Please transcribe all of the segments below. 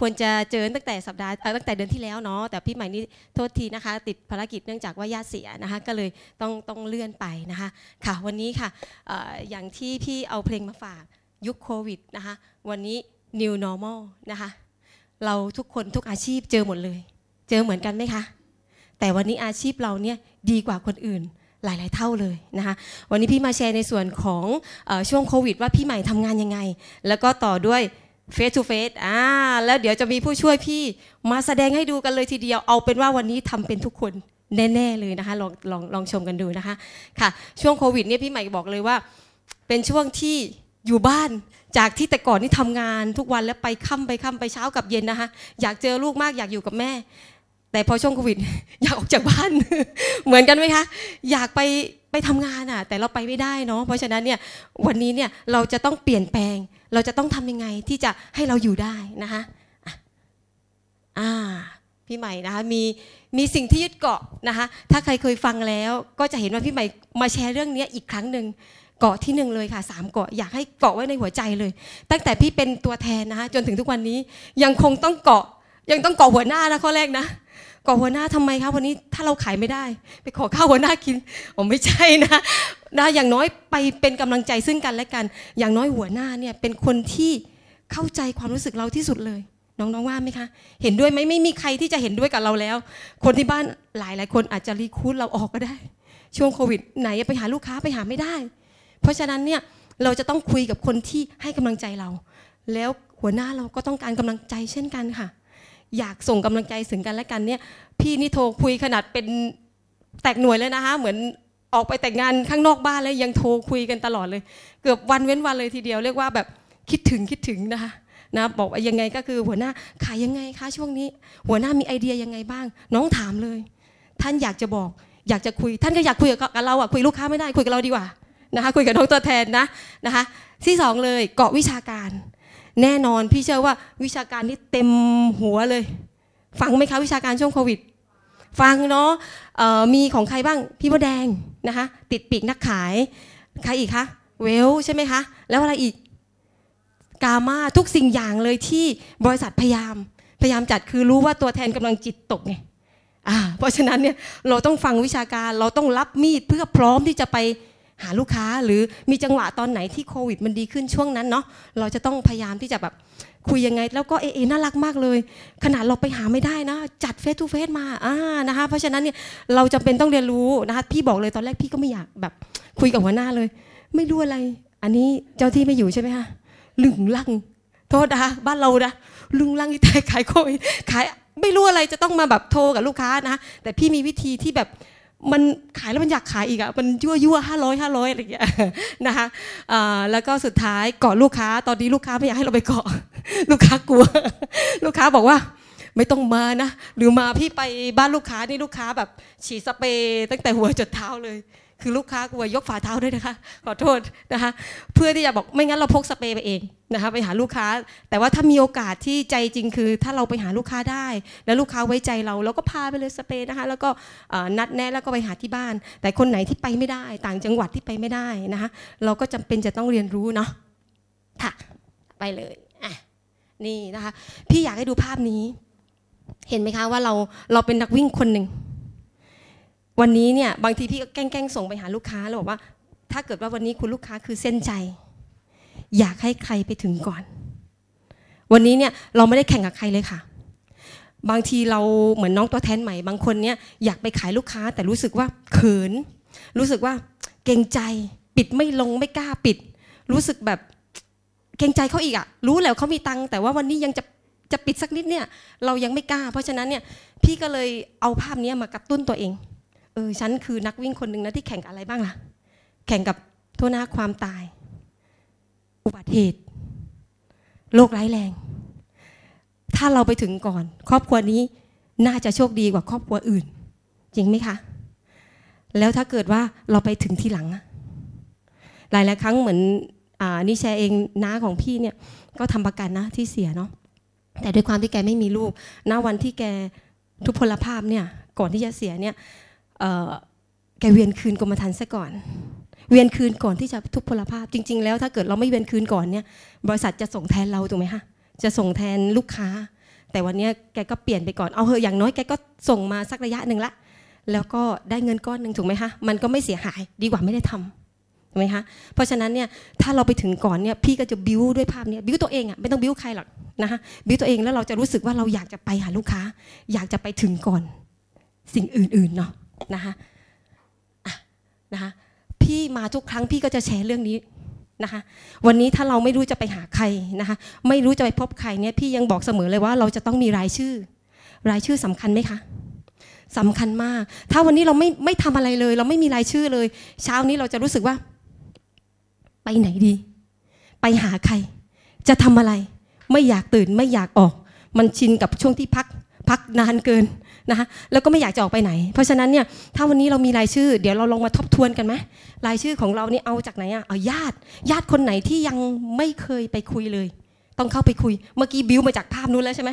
ควรจะเจอตั้งแต่สัปดาห์ตั้งแต่เดือนที่แล้วเนาะแต่พี่ใหม่นี่โทษทีนะคะ ติดภารกิจเนื่องจากว่าญาติเสียนะคะ ก็เลยต้องต้องเลื่อนไปนะคะค่ะวันนี้ค่ะอย่างที่พี่เอาเพลงมาฝากยุคโควิดนะคะ วันนี้ new normal นะคะ เราทุกคนทุกอาชีพเจอหมดเลย เจอเหมือนกันไหมคะ แต่วันนี้อาชีพเราเนี่ยดีกว่าคนอื่นหลาย ๆ เท่าเลยนะคะ วันนี้พี่มาแชร์ในส่วนของอช่วงโควิด ว่าพี่ใหม่ทำงานยังไง แล้วก็ต่อด้วย face to face อ่าแล้วเดี๋ยวจะมีผู้ช่วยพี่มาแสดงให้ดูกันเลยทีเดียวเอาเป็นว่าวันนี้ทำเป็นทุกคนแน่ๆเลยนะคะลองลองลองชมกันดูนะคะค่ะ ช่วงโควิดเนี่ยพี่ใหม่บอกเลยว่า เป็นช่วงที่อยู่บ้านจากที่แต่ก่อนนี่ทำงานทุกวันแล้วไปค่ำไปค่ำไปเช้ากับเย็นนะคะอยากเจอลูกมากอยากอยู่กับแม่ แต่พอช่วงโควิด อยากออกจากบ้าน เหมือนกันไหมคะ อยากไป ไปทำงานอะ แต่เราไปไม่ได้เนาะเพราะฉะนั้นเนี่ยวันนี้เนี่ยเราจะต้องเปลี่ยนแปลง เราจะต้องทำยังไงที่จะให้เราอยู่ได้นะคะอะอ่าพี่ใหม่นะคะมีมีสิ่งที่ยึดเกาะนะคะถ้าใครเคยฟังแล้วก็จะเห็นว่าพี่ใหม่มาแชร์เรื่องนี้อีกครั้งหนึ่งเกาะที่หนึ่งเลยค่ะสามเกาะอยากให้เกาะไว้ในหัวใจเลย ตั้งแต่พี่เป็นตัวแทนนะคะจนถึงทุกวันนี้ยังคงต้องเกาะยังต้องเกาะหัวหน้านะข้อแรกนะ เกาะหัวหน้าทำไมคะวันนี้ถ้าเราขายไม่ได้ ไปขอข้าวหัวหน้ากินอ๋อไม่ใช่นะนะอย่างน้อยไปเป็นกำลังใจซึ่งกันและกัน อย่างน้อยหัวหน้าเนี่ยเป็นคนที่เข้าใจความรู้สึกเราที่สุดเลย น้องๆว่าไหมคะ เห็นด้วยไหมไม่มีใครที่จะเห็นด้วยกับเราแล้ว คนที่บ้านหลายหลายคนอาจจะรีคูดเราออกก็ได้ ช่วงโควิด ไหนไปหาลูกค้าไปหาไม่ได้ เพราะฉะนั้นเนี่ยเราจะต้องคุยกับคนที่ให้กำลังใจเรา แล้วหัวหน้าเราก็ต้องการกำลังใจเช่นกันค่ะ อยากส่งกำลังใจถึงกันและกันเนี่ยพี่นี่โทรคุยขนาดเป็นแตกหน่วยเลยนะคะ เหมือนออกไปแต่งงานข้างนอกบ้านแล้วยังโทรคุยกันตลอดเลย เกือบวันเว้นวันเลยทีเดียวเรียกว่าแบบคิดถึงคิดถึงนะคะนะบอกว่ายังไงก็คือหัวหน้าขายยังไงคะช่วงนี้ หัวหน้ามีไอเดียยังไงบ้าง น้องถามเลย ท่านอยากจะบอก อยากจะคุย ท่านก็อยากคุยกับเราอะคุยลูกค้าไม่ได้คุยกับเราดีกว่านะคะคุยกับน้องตัวแทนนะนะคะที่สองเลยเกาะวิชาการ แน่นอนพี่เชื่อว่าวิชาการนี่เต็มหัวเลย ฟังไหมคะวิชาการช่วงโควิด ฟังเนาะมีของใครบ้างพี่มดแดงนะคะ ติดปีกนักขาย ใครอีกคะเวลใช่ไหมคะ แล้วอะไรอีกกามาทุกสิ่งอย่างเลยที่บริษัทพยายาม พยายามจัดคือรู้ว่าตัวแทนกำลังจิตตกไงอ่าเพราะฉะนั้นเนี่ยเราต้องฟังวิชาการเราต้องรับมีดเพื่อพร้อมที่จะไป หาลูกค้าหรือมีจังหวะตอนไหนที่โควิด มันดีขึ้นช่วงนั้นเนาะเราจะต้องพยายามที่จะแบบคุยยังไง แล้วก็เอเอน่ารักมากเลย ขนาดเราไปหาไม่ได้นะ จัดเฟสทูเฟสมาอ่านะคะเพราะฉะนั้นเนี่ยเราจำเป็นต้องเรียนรู้นะคะพี่บอกเลยตอนแรกพี่ก็ไม่อยากแบบคุยกับหัวหน้าเลย ไม่รู้อะไร อันนี้เจ้าที่ไม่อยู่ใช่ไหมคะลึงลังโทษนะคะบ้านเรานะลึงลังที่แต่ขายโคยขายไม่รู้อะไรจะต้องมาแบบโทรกับลูกค้านะแต่พี่มีวิธีที่แบบ มันขายแล้วมันอยากขายอีกอะมันยั่วยั่วห้าร้อยห้าร้อยอะไรอย่างเงี้ยนะคะแล้วก็สุดท้ายเกาะลูกค้า ตอนนี้ลูกค้าไม่อยากให้เราไปเกาะ ลูกค้ากลัว ลูกค้าบอกว่าไม่ต้องมานะ หรือมาพี่ไปบ้านลูกค้านี่ลูกค้าแบบฉีดสเปรย์ตั้งแต่หัวจดเท้าเลย คือลูกค้ากลัวยกฝ่าเท้าด้วยนะคะ ขอโทษนะคะ เพื่อที่จะบอกไม่งั้นเราพกสเปรย์ไปเองนะคะไปหาลูกค้า แต่ว่าถ้ามีโอกาสที่ใจจริงคือ ถ้าเราไปหาลูกค้าได้ แล้วลูกค้าไว้ใจเราเราก็พาไปเลยสเปรย์นะคะ แล้วก็นัดแนะแล้วก็ไปหาที่บ้าน แต่คนไหนที่ไปไม่ได้ ต่างจังหวัดที่ไปไม่ได้นะคะเราก็จำเป็นจะต้องเรียนรู้เนาะค่ะ ไปเลยอะนี่นะคะ พี่อยากให้ดูภาพนี้ เห็นไหมคะว่าเราเราเป็นนักวิ่งคนหนึ่ง วันนี้เนี่ยบางทีพี่ก็แกล้งส่งไปหาลูกค้าแล้วบอกว่า ถ้าเกิดว่าวันนี้คุณลูกค้าคือเส้นใจ อยากให้ใครไปถึงก่อน วันนี้เนี่ยเราไม่ได้แข่งกับใครเลยค่ะ บางทีเราเหมือนน้องตัวแทนใหม่ บางคนเนี่ยอยากไปขายลูกค้า แต่รู้สึกว่าเขิน รู้สึกว่าเกรงใจ ปิดไม่ลงไม่กล้าปิด รู้สึกแบบเกรงใจเขาอีกอะรู้แล้วเขามีตังค์แต่ว่าวันนี้ยังจะจะปิดสักนิดเนี่ย เรายังไม่กล้า เพราะฉะนั้นเนี่ยพี่ก็เลยเอาภาพนี้มากระตุ้นตัวเอง เออฉันคือนักวิ่งคนหนึ่งนะที่แข่งกับอะไรบ้างล่ะ แข่งกับโทษนะความตาย อุบัติเหตุโรคร้ายแรง ถ้าเราไปถึงก่อน ครอบครัวนี้น่าจะโชคดีกว่าครอบครัวอื่น จริงไหมคะ แล้วถ้าเกิดว่าเราไปถึงทีหลังหลายหลายครั้งเหมือนอนี่แชร์เองน้าของพี่เนี่ย ก็ทำประกันนะที่เสียเนาะแต่ด้วยความที่แกไม่มีลูกณวันที่แกทุพพลภาพเนี่ย ก่อนที่จะเสียเนี่ย แกเวียนคืนกรมธรรม์ซะก่อน เวียนคืนก่อนที่จะทุพพลภาพจริง ๆ แล้วถ้าเกิดเราไม่เวียนคืนก่อนเนี่ย บริษัทจะส่งแทนเราถูกไหมคะจะส่งแทนลูกค้า แต่วันเนี้ยแกก็เปลี่ยนไปก่อนเอาเหอะอย่างน้อยแกก็ส่งมาสักระยะหนึ่งละแล้วก็ได้เงินก้อนหนึ่งถูกไหมคะมันก็ไม่เสียหายดีกว่าไม่ได้ทำถูกไหมคะเพราะฉะนั้นเนี่ยถ้าเราไปถึงก่อนเนี่ยพี่ก็จะบิ้วด้วยภาพเนี้ยบิ้วตัวเองอะไม่ต้องบิ้วใครหรอกนะคะบิ้วตัวเองแล้วเราจะรู้สึกว่าเราอยากจะไปหาลูกค้า อยากจะไปถึงก่อนสิ่งอื่นๆเนาะ นะคะนะคะพี่มาทุกครั้งพี่ก็จะแชร์เรื่องนี้นะคะวันนี้ถ้าเราไม่รู้จะไปหาใครนะคะไม่รู้จะไปพบใครเนี่ยพี่ยังบอกเสมอเลยว่าเราจะต้องมีรายชื่อ รายชื่อสำคัญไหมคะสำคัญมาก ถ้าวันนี้เราไม่ไม่ทำอะไรเลย เราไม่มีรายชื่อเลย เช้านี้เราจะรู้สึกว่า ไปไหนดี ไปหาใคร จะทำอะไร ไม่อยากตื่นไม่อยากออก มันชินกับช่วงที่พัก พักนานเกิน นะคะแล้วก็ไม่อยากจะออกไปไหน เพราะฉะนั้นเนี่ยถ้าวันนี้เรามีรายชื่อ เดี๋ยวเราลองมาทบทวนกันไหมรายชื่อของเรานี่เอาจากไหนอะเอาญาติ ญาติคนไหนที่ยังไม่เคยไปคุยเลย ต้องเข้าไปคุย เมื่อกี้บิวมาจากภาพนู้นแล้วใช่ไหม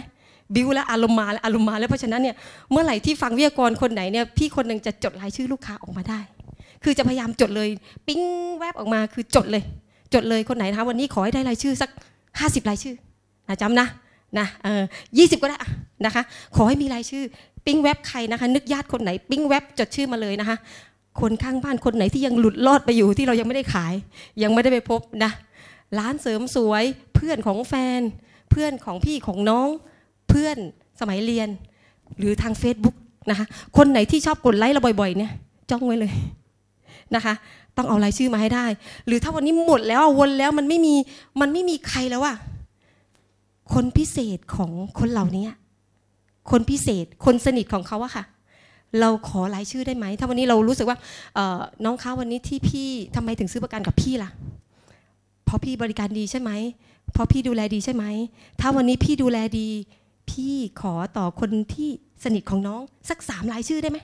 บิวแล้วอารมณ์มาแล้วอารมณ์มาแล้วเพราะฉะนั้นเนี่ยเมื่อไหร่ที่ฟังวิทยากรคนไหนเนี่ยพี่คนหนึ่งจะจดรายชื่อลูกค้าออกมาได้ คือจะพยายามจดเลย ปิ้งแวบออกมาคือจดเลย จดเลยคนไหนนะคะวันนี้ขอให้ได้รายชื่อสัก 50 รายชื่อนะจำนะนะเออยี่สิบก็ได้นะคะ ขอให้มีรายชื่อ ปิ้งแว็บใครนะคะ นึกญาติคนไหน ปิ้งแว็บจดชื่อมาเลยนะคะ คนข้างบ้านคนไหนที่ยังหลุดรอดไปอยู่ที่เรายังไม่ได้ขาย ยังไม่ได้ไปพบนะร้านเสริมสวยเพื่อนของแฟน เพื่อนของพี่ของน้องเพื่อนสมัยเรียน หรือทาง Facebook นะคะคนไหนที่ชอบกดไลค์เราบ่อยๆเนี่ยจ้องไว้เลยนะคะ ต้องเอารายชื่อมาให้ได้ หรือถ้าวันนี้หมดแล้ววนแล้วมันไม่มีมันไม่มีใครแล้วอะคนพิเศษของคนเหล่านี้ คนพิเศษ คนสนิทของเขาอะค่ะ เราขอรายชื่อได้ไหม ถ้าวันนี้เรารู้สึกว่าน้องคะวันนี้ที่พี่ทำไมถึงซื้อประกันกับพี่ล่ะ เพราะพี่บริการดีใช่ไหม เพราะพี่ดูแลดีใช่ไหม ถ้าวันนี้พี่ดูแลดี พี่ขอต่อคนที่สนิทของน้องสักสามรายชื่อได้ไหม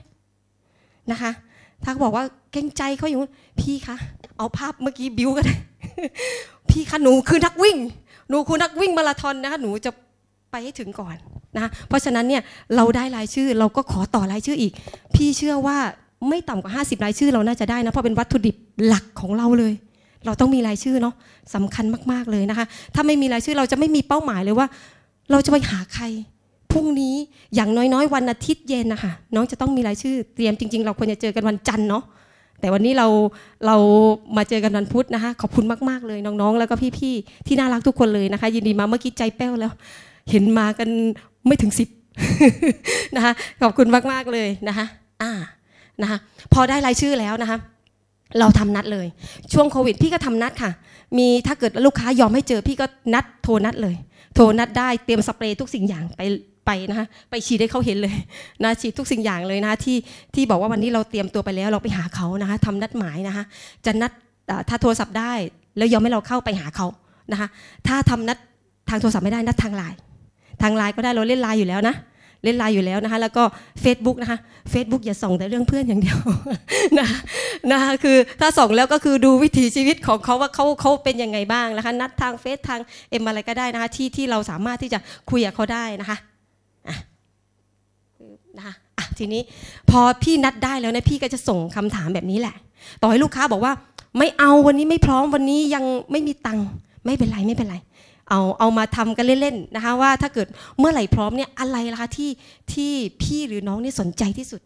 นะคะ ถ้าเขาบอกว่าเกรงใจเขาอยู่พี่คะเอาภาพเมื่อกี้บิวก็ได้พี่คะหนูคือนักวิ่ง หนูคือนักวิ่งมาราธอนนะคะหนูจะไปให้ถึงก่อน นะคะเพราะฉะนั้นเนี่ยเราได้รายชื่อเราก็ขอต่อรายชื่ออีก พี่เชื่อว่าไม่ต่ำกว่า 50 รายชื่อเราน่าจะได้นะเพราะเป็นวัตถุดิบหลักของเราเลย เราต้องมีรายชื่อเนาะสำคัญมากๆเลยนะคะ ถ้าไม่มีรายชื่อเราจะไม่มีเป้าหมายเลยว่า เราจะไปหาใครพรุ่งนี้อย่างน้อยๆ วันอาทิตย์เย็นนะคะน้องจะต้องมีรายชื่อเตรียมจริง ๆ เราควรจะเจอกันวันจันทร์เนาะแต่วันนี้เราเรามาเจอกันวันพุธนะคะ ขอบคุณมากๆเลยน้องๆ แล้วก็พี่ๆที่น่ารักทุกคนเลยนะคะ ยินดีมาเมื่อกี้ใจแป้วแล้ว เห็นมากันไม่ถึงสิบนะคะขอบคุณมาก ๆ เลยนะคะอ่านะคะพอได้รายชื่อแล้วนะคะเราทำนัดเลย ช่วงโควิดพี่ก็ทำนัดค่ะ มีถ้าเกิดลูกค้ายอมให้เจอพี่ก็นัดโทรนัดเลย โทรนัดได้เตรียมสเปรย์ทุกสิ่งอย่างไปไปนะคะไปฉีดให้เขาเห็นเลยนะฉีดทุกสิ่งอย่างเลยนะที่ที่บอกว่าวันนี้เราเตรียมตัวไปแล้วเราไปหาเขานะคะทำนัดหมายนะคะจะนัดถ้าโทรศัพท์ได้ แล้วยอมให้เราเข้าไปหาเขานะคะถ้าทำนัดทางโทรศัพท์ไม่ได้นัดทางไลน์ ทางไลน์ก็ได้เราเล่นไลน์อยู่แล้วนะเล่นไลน์อยู่แล้วนะคะ แล้วก็ Facebook นะคะ Facebook อย่าส่องแต่เรื่องเพื่อนอย่างเดียวนะคะนะคะคือถ้าส่องแล้วก็คือดูวิถีชีวิตของเขาว่าเขาเขาเป็นยังไงบ้างนะคะ นัดทางเฟซทางเอ็มอะไรก็ได้นะคะที่ที่เราสามารถที่จะคุยกับเขาได้นะคะอะนะคะอะทีนี้พอพี่นัดได้แล้วนะพี่ก็จะส่งคำถามแบบนี้แหละ ต่อให้ลูกค้าบอกว่า ไม่เอาวันนี้ไม่พร้อมวันนี้ยังไม่มีตังค์ไม่เป็นไรไม่เป็นไร เอาเอามาทำกันเล่นๆนะคะว่าถ้าเกิดเมื่อไหร่พร้อมเนี่ยอะไรล่ะคะที่ที่พี่หรือน้องเนี่ยสนใจที่สุด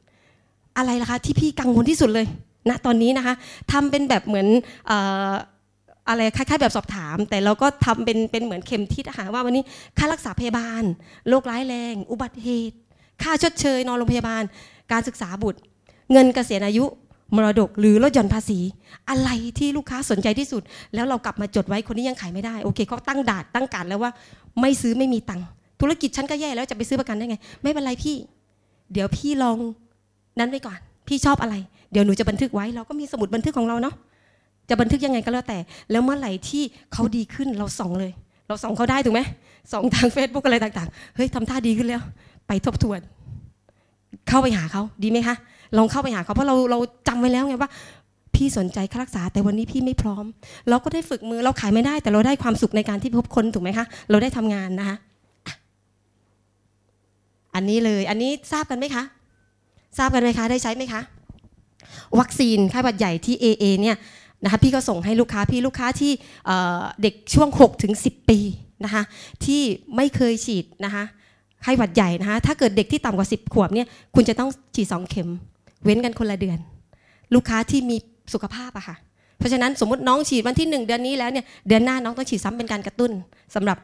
อะไรล่ะคะที่พี่กังวลที่สุดเลยณตอนนี้นะคะทำเป็นแบบเหมือนอะไรคล้ายๆแบบสอบถาม แต่เราก็ทำเป็นเป็นเหมือนเข็มทิศหาว่าวันนี้ค่ารักษาพยาบาลโรคร้ายแรง อุบัติเหตุ ค่าชดเชย นอนโรงพยาบาล การศึกษาบุตร เงินเกษียณอายุ มรดกหรือลดหย่อนภาษี อะไรที่ลูกค้าสนใจที่สุด แล้วเรากลับมาจดไว้คนนี้ยังขายไม่ได้โอเคเขาตั้งดาดตั้งการแล้วว่า ไม่ซื้อไม่มีตังค์ธุรกิจฉันก็แย่แล้วจะไปซื้อประกันได้ไง ไม่เป็นไรพี่ เดี๋ยวพี่ลองนั้นไว้ก่อน พี่ชอบอะไร เดี๋ยวหนูจะบันทึกไว้เราก็มีสมุดบันทึกของเราเนาะจะบันทึกยังไงก็แล้วแต่ แล้วเมื่อไหร่ที่เขาดีขึ้นเราส่องเลย เราส่องเขาได้ถูกไหมส่องทาง Facebook อะไรต่างๆเฮ้ยทำท่าดีขึ้นแล้ว ไปทบทวน เข้าไปหาเขาดีไหมคะ ลองเข้าไปหาเขาเพราะเราเราจำไว้แล้วไงว่า พี่สนใจค่ารักษาแต่วันนี้พี่ไม่พร้อม เราก็ได้ฝึกมือเราขายไม่ได้ แต่เราได้ความสุขในการที่พบคนถูกไหมคะเราได้ทำงานนะคะอันนี้เลยอันนี้ทราบกันไหมคะทราบกันไหมคะได้ใช้ไหมคะ วัคซีนไข้หวัดใหญ่ที่ AA เนี่ยนะคะพี่ก็ส่งให้ลูกค้าพี่ลูกค้าที่เเด็กช่วง6ถึง10 ปีนะคะที่ไม่เคยฉีดนะคะไข้หวัดใหญ่นะคะถ้าเกิดเด็กที่ต่ำกว่า 10 ขวบเนี่ยคุณจะต้องฉีด 2 เข็ม เว้นกันคนละเดือน ลูกค้าที่มีสุขภาพอะค่ะ เพราะฉะนั้นสมมติน้องฉีดวันที่ 1 เดือนนี้แล้วเนี่ยเดือนหน้าน้องต้องฉีดซ้ำเป็นการกระตุ้นสำหรับ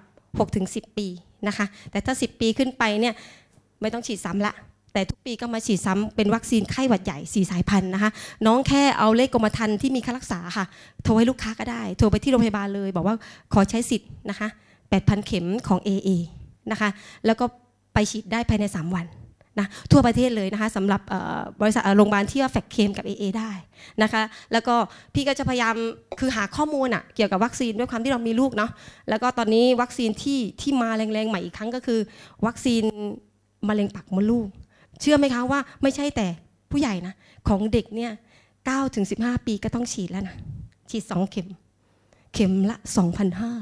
6-10 ปีนะคะ แต่ถ้า 10 ปีขึ้นไปเนี่ยไม่ต้องฉีดซ้ำละแต่ทุกปีก็มาฉีดซ้ำเป็นวัคซีนไข้หวัดใหญ่ 4 สายพันธุ์นะคะ น้องแค่เอาเลขกรมธรรม์ที่มีค่ารักษาค่ะ โทรให้ลูกค้าก็ได้ โทรไปที่โรงพยาบาลเลย บอกว่าขอใช้สิทธิ์นะคะ 8,000 เข็มของ AA นะคะ แล้วก็ไปฉีดได้ภายใน 3 วัน นะทั่วประเทศเลยนะคะสำหรับบริษัทโรงพยาบาลที่ว่าแฟกเคมกับ AA ได้นะคะแล้วก็พี่ก็จะพยายามคือหาข้อมูลอะเกี่ยวกับวัคซีนด้วยความที่เรามีลูกเนาะแล้วก็ตอนนี้วัคซีนที่ที่มาแรงๆใหม่อีกครั้งก็คือ วัคซีนมะเร็งปากมดลูก เชื่อไหมคะว่าไม่ใช่แต่ผู้ใหญ่นะของเด็กเนี่ย9ถึง15 ปีก็ต้องฉีดแล้วนะฉีด 2 เข็ม เข็มละ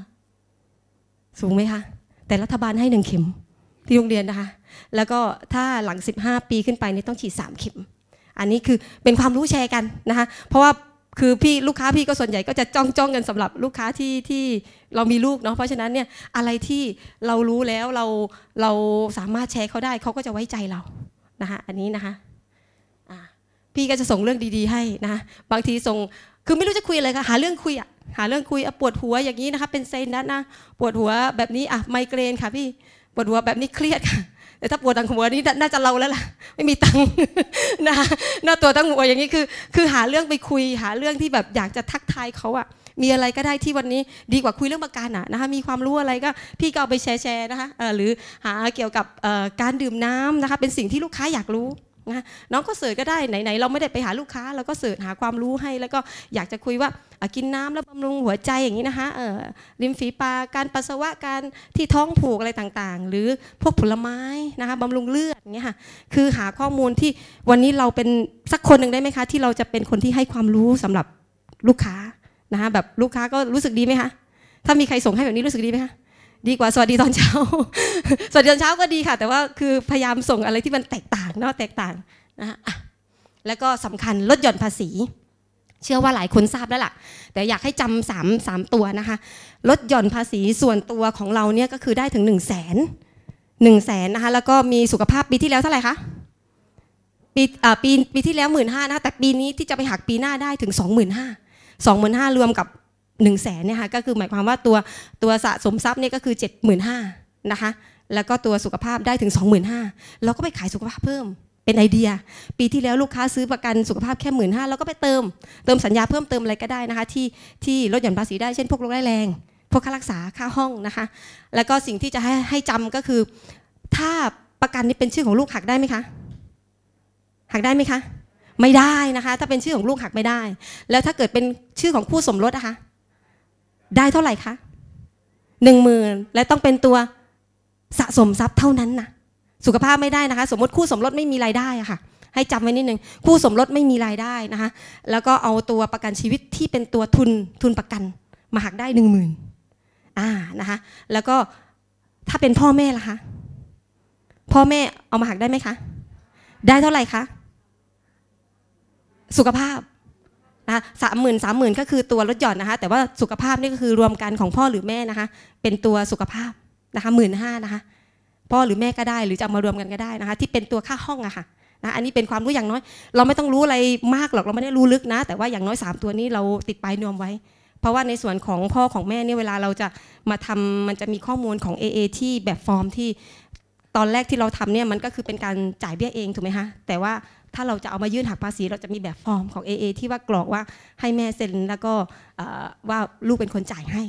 2,500 สูงไหมคะ แต่รัฐบาลให้หนึ่งเข็มที่โรงเรียนนะคะ แล้วก็ถ้าหลัง 15 ปีขึ้นไปนี่ต้องฉีด 3 เข็ม อันนี้คือเป็นความรู้แชร์กันนะคะ เพราะว่าคือพี่ลูกค้าพี่ก็ส่วนใหญ่ก็จะจ้องจ้องกันสำหรับลูกค้าที่ที่เรามีลูกเนาะเพราะฉะนั้นเนี่ยอะไรที่เรารู้แล้วเราเราสามารถแชร์เขาได้เขาก็จะไว้ใจเรานะคะอันนี้นะคะพี่ก็จะส่งเรื่องดีๆให้นะบางทีส่งคือไม่รู้จะคุยอะไรค่ะหาเรื่องคุยอะหาเรื่องคุยอะปวดหัวอย่างนี้นะคะเป็นเซนนัทนะปวดหัวแบบนี้อะไมเกรนค่ะพี่ปวดหัวแบบนี้เครียดค่ะ แต่ถ้าปวดทางหัวนี่น่าจะเราแล้วล่ะ ไม่มีตังค์นะหน้าตัวทั้งหัวอย่างนี้คือ คือหาเรื่องไปคุยหาเรื่องที่แบบอยากจะทักทายเขาอะมีอะไรก็ได้ที่วันนี้ดีกว่าคุยเรื่องประกันอะนะคะมีความรู้อะไรก็พี่ก็เอาไปแชร์แชร์นะคะเออหรือหาเกี่ยวกับการดื่มน้ำนะคะเป็นสิ่งที่ลูกค้าอยากรู้ นะน้องก็เสิร์ชก็ได้ไหนๆเราไม่ได้ไปหาลูกค้าเราก็เสิร์ชหาความรู้ให้ แล้วก็อยากจะคุยว่ากินน้ำแล้วบำรุงหัวใจอย่างนี้นะคะเอ่อริมฝีปากการปัสสาวะการที่ท้องผูกอะไรต่างๆ หรือพวกผลไม้นะคะบำรุงเลือดอย่างเงี้ยค่ะคือหาข้อมูลที่วันนี้เราเป็นสักคนหนึ่งได้ไหมคะ ที่เราจะเป็นคนที่ให้ความรู้สำหรับลูกค้านะคะแบบลูกค้าก็รู้สึกดีไหมคะถ้ามีใครส่งให้แบบนี้รู้สึกดีไหมคะ ดีกว่าสวัสดีตอนเช้า สวัสดีตอนเช้าก็ดีค่ะ แต่ว่าคือพยายามส่งอะไรที่มันแตกต่างเนาะแตกต่างนะคะแล้วก็สำคัญลดหย่อนภาษี เชื่อว่าหลายคนทราบแล้วล่ะ แต่อยากให้จำสามสามตัวนะคะลดหย่อนภาษีส่วนตัวของเราเนี่ยก็คือได้ถึง1นึ่งแสนหนึ่งแสนนะคะแล้วก็มีสุขภาพปีที่แล้วเท่าไหร่คะปีปีปีที่แล้วหมื่นห้านะคะแต่ปีนี้ที่จะไปหักปีหน้าได้ถึงสองหมื่นห้าสองหมื่นห้ารวมกับ 1นึ่งแสนเนี่ยค่ะก็คือหมายความว่าตัวตัวสะสมทรัพย์เนี่ยก็คือเจ็ดหมื่นห้านะคะแล้วก็ตัวสุขภาพได้ถึง 25,000เราก็ไปขายสุขภาพเพิ่มเป็นไอเดีย ปีที่แล้วลูกค้าซื้อประกันสุขภาพแค่หมื่นห้าเราก็ไปเติม เติมสัญญาเพิ่มเติมอะไรก็ได้นะคะ ที่ที่ลดหย่อนภาษีได้เช่นพวกโรคร้ายแรง พวกค่ารักษาค่าห้องนะคะ แล้วก็สิ่งที่จะให้ให้จำก็คือ ถ้าประกันนี้เป็นชื่อของลูกหักได้ไหมคะหักได้ไหมคะ ไม่ได้นะคะ ถ้าเป็นชื่อของลูกหักไม่ได้ แล้วถ้าเกิดเป็นชื่อของคู่สมรสนะคะ ได้เท่าไหร่คะหนึ่งหมื่นและต้องเป็นตัวสะสมทรัพย์เท่านั้นนะสุขภาพไม่ได้นะคะ สมมติคู่สมรสไม่มีรายได้อะค่ะ ให้จำไว้นิดนึงคู่สมรสไม่มีรายได้นะคะ แล้วก็เอาตัวประกันชีวิตที่เป็นตัวทุนทุนประกัน มาหักได้หนึ่งหมื่นอ่านะคะ แล้วก็ถ้าเป็นพ่อแม่ล่ะคะ พ่อแม่เอามาหักได้ไหมคะ ได้เท่าไหร่คะ สุขภาพ นะคะสามหมื่นสามหมื่นก็คือตัวลดหย่อนนะคะ แต่ว่าสุขภาพนี่ก็คือรวมกันของพ่อหรือแม่นะคะ เป็นตัวสุขภาพนะคะหมื่นห้านะคะพ่อหรือแม่ก็ได้หรือจะเอามารวมกันก็ได้นะคะ ที่เป็นตัวค่าห้องอะค่ะนะอันนี้เป็นความรู้อย่างน้อย เราไม่ต้องรู้อะไรมากหรอกเราไม่ได้รู้ลึกนะ แต่ว่าอย่างน้อย 3 ตัวนี้เราติดปลายนวมไว้ เพราะว่าในส่วนของพ่อของแม่เนี่ยเวลาเราจะมาทำมันจะมีข้อมูลของ AA ที่แบบฟอร์มที่ตอนแรกที่เราทำเนี่ยมันก็คือเป็นการจ่ายเบี้ยเองถูกไหมคะแต่ว่า ถ้าเราจะเอามายื่นหักภาษี เราจะมีแบบฟอร์มของ AA ที่ว่ากรอกว่าให้แม่เซ็นแล้วก็ว่าลูกเป็นคนจ่ายให้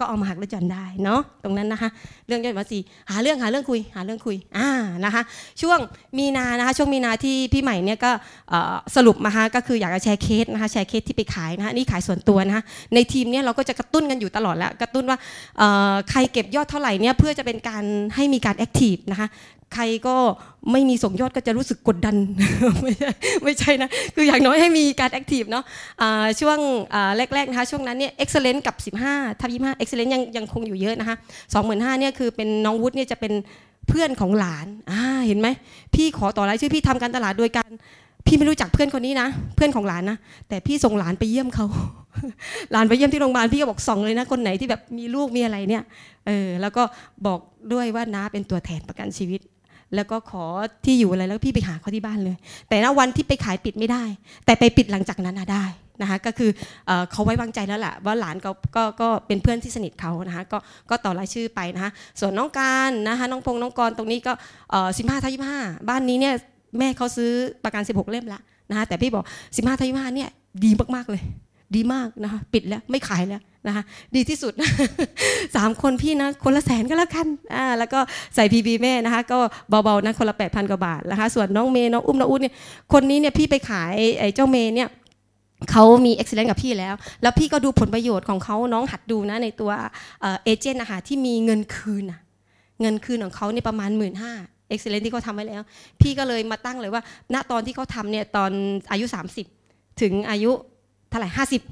ก็เอามาหักและหย่อนได้เนาะตรงนั้นนะคะ เรื่องยอดภาษีหาเรื่องหาเรื่องคุย หาเรื่องคุยอ่านะคะ ช่วงมีนานะคะ ช่วงมีนาที่พี่ใหม่เนี่ยก็สรุปมาฮะก็คืออยากจะแชร์เคสนะคะแชร์เคสที่ไปขายนะคะนี่ขายส่วนตัวนะคะในทีมเนี่ยเราก็จะกระตุ้นกันอยู่ตลอดแล้วกระตุ้นว่าใครเก็บยอดเท่าไหร่เนี่ยเพื่อจะเป็นการให้มีการ active นะคะ ใครก็ไม่มีส่งยอดก็จะรู้สึกกดดัน ไม่ใช่ไม่ใช่นะ คืออย่างน้อยให้มีการ active เนาะช่วงแรกๆนะคะช่วงนั้นเนี่ย excellent กับ 15ทับ25 excellent ยังยังคงอยู่เยอะนะคะ25,000เนี่ยคือเป็นน้องวุฒิเนี่ยจะเป็นเพื่อนของหลานอ่าเห็นไหมพี่ขอต่อรายชื่อพี่ทำการตลาดโดยการพี่ไม่รู้จักเพื่อนคนนี้นะ เพื่อนของหลานนะ แต่พี่ส่งหลานไปเยี่ยมเขาหลานไปเยี่ยมที่โรงพยาบาลพี่ก็บอกส่องเลยนะคนไหนที่แบบมีลูกมีอะไรเนี่ยเออแล้วก็บอกด้วยว่าน้าเป็นตัวแทนประกันชีวิต แล้วก็ขอที่อยู่อะไรแล้วพี่ไปหาเขาที่บ้านเลย แต่ณวันที่ไปขายปิดไม่ได้ แต่ไปปิดหลังจากนั้นนะได้นะคะก็คือเอเขาไว้วางใจแล้วแหละว่าหลานเขาก็ก็เป็นเพื่อนที่สนิทเขานะคะก็ก็ต่อรายชื่อไปนะคะส่วนน้องการนะคะน้องพงษ์น้องกรตรงนี้ก็สิบห้าทับยี่ห้าบ้านนี้เนี่ยแม่เขาซื้อประกัน 16 เล่มละนะคะแต่พี่บอก 15ทับยี่ห้าเนี่ยดีมากๆเลย ดีมากนะคะปิดแล้วไม่ขายแล้วนะคะดีที่สุดสามคนพี่นะคนละแสนก็แล้วกันอ่าแล้วก็ใส่พีบีแม่นะคะก็เบาๆนะคนละแปดพันกว่าบาทนะคะส่วนน้องเมย์น้องอุ้มน้องอุ้นเนี่ยคนนี้เนี่ยพี่ไปขายไอ้เจ้าเมย์เนี่ยเขามีเอ็กซ์เลนกับพี่แล้ว แล้วพี่ก็ดูผลประโยชน์ของเขาน้องหัดดูนะในตัวเอเจนต์นะคะที่มีเงินคืนเงินคืนของเขาเนี่ยประมาณหมื่นห้าเอ็กซ์เลนที่เขาทำไว้แล้ว พี่ก็เลยมาตั้งเลยว่า ณตอนที่เขาทำเนี่ยตอนอายุ 30 ถึงอายุ เท่าไหร่ห้าสิบ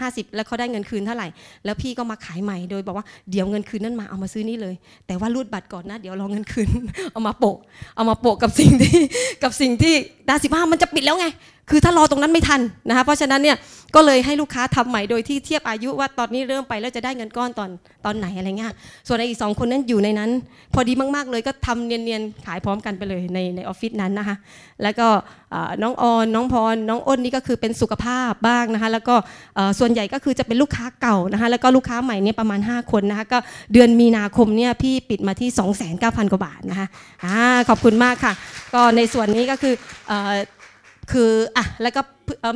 ห้าสิบแล้วเขาได้เงินคืนเท่าไหร่ แล้วพี่ก็มาขายใหม่โดยบอกว่าเดี๋ยวเงินคืนนั้นมาเอามาซื้อนี่เลย แต่ว่ารูดบัตรก่อนนะ เดี๋ยวรอเงินคืน เอามาโปะ เอามาโปะกับสิ่งที่กับสิ่งที่ดาสิบห้ามันจะปิดแล้วไง คือถ้ารอตรงนั้นไม่ทันนะคะเพราะฉะนั้นเนี่ยก็เลยให้ลูกค้าทำใหม่โดยที่เทียบอายุว่าตอนนี้เริ่มไปแล้วจะได้เงินก้อนตอนตอนไหนอะไรเงี้ยส่วนอีกสองคนนั้นอยู่ในนั้น พอดีมากๆเลยก็ทำเนียนๆขายพร้อมกันไปเลยในในออฟฟิศนั้นนะคะแล้วก็น้องออนน้องพรน้องอ้นนี่ก็คือเป็นสุขภาพบ้างนะคะแล้วก็ส่วนใหญ่ก็คือจะเป็นลูกค้าเก่านะคะแล้วก็ลูกค้าใหม่เนี่ยประมาณ 5 คนนะคะก็เดือนมีนาคมเนี่ยพี่ปิดมาที่ 29,000กว่าบาทนะคะขอบคุณมากค่ะ ก็ในส่วนนี้ก็คือ คืออะแล้วก็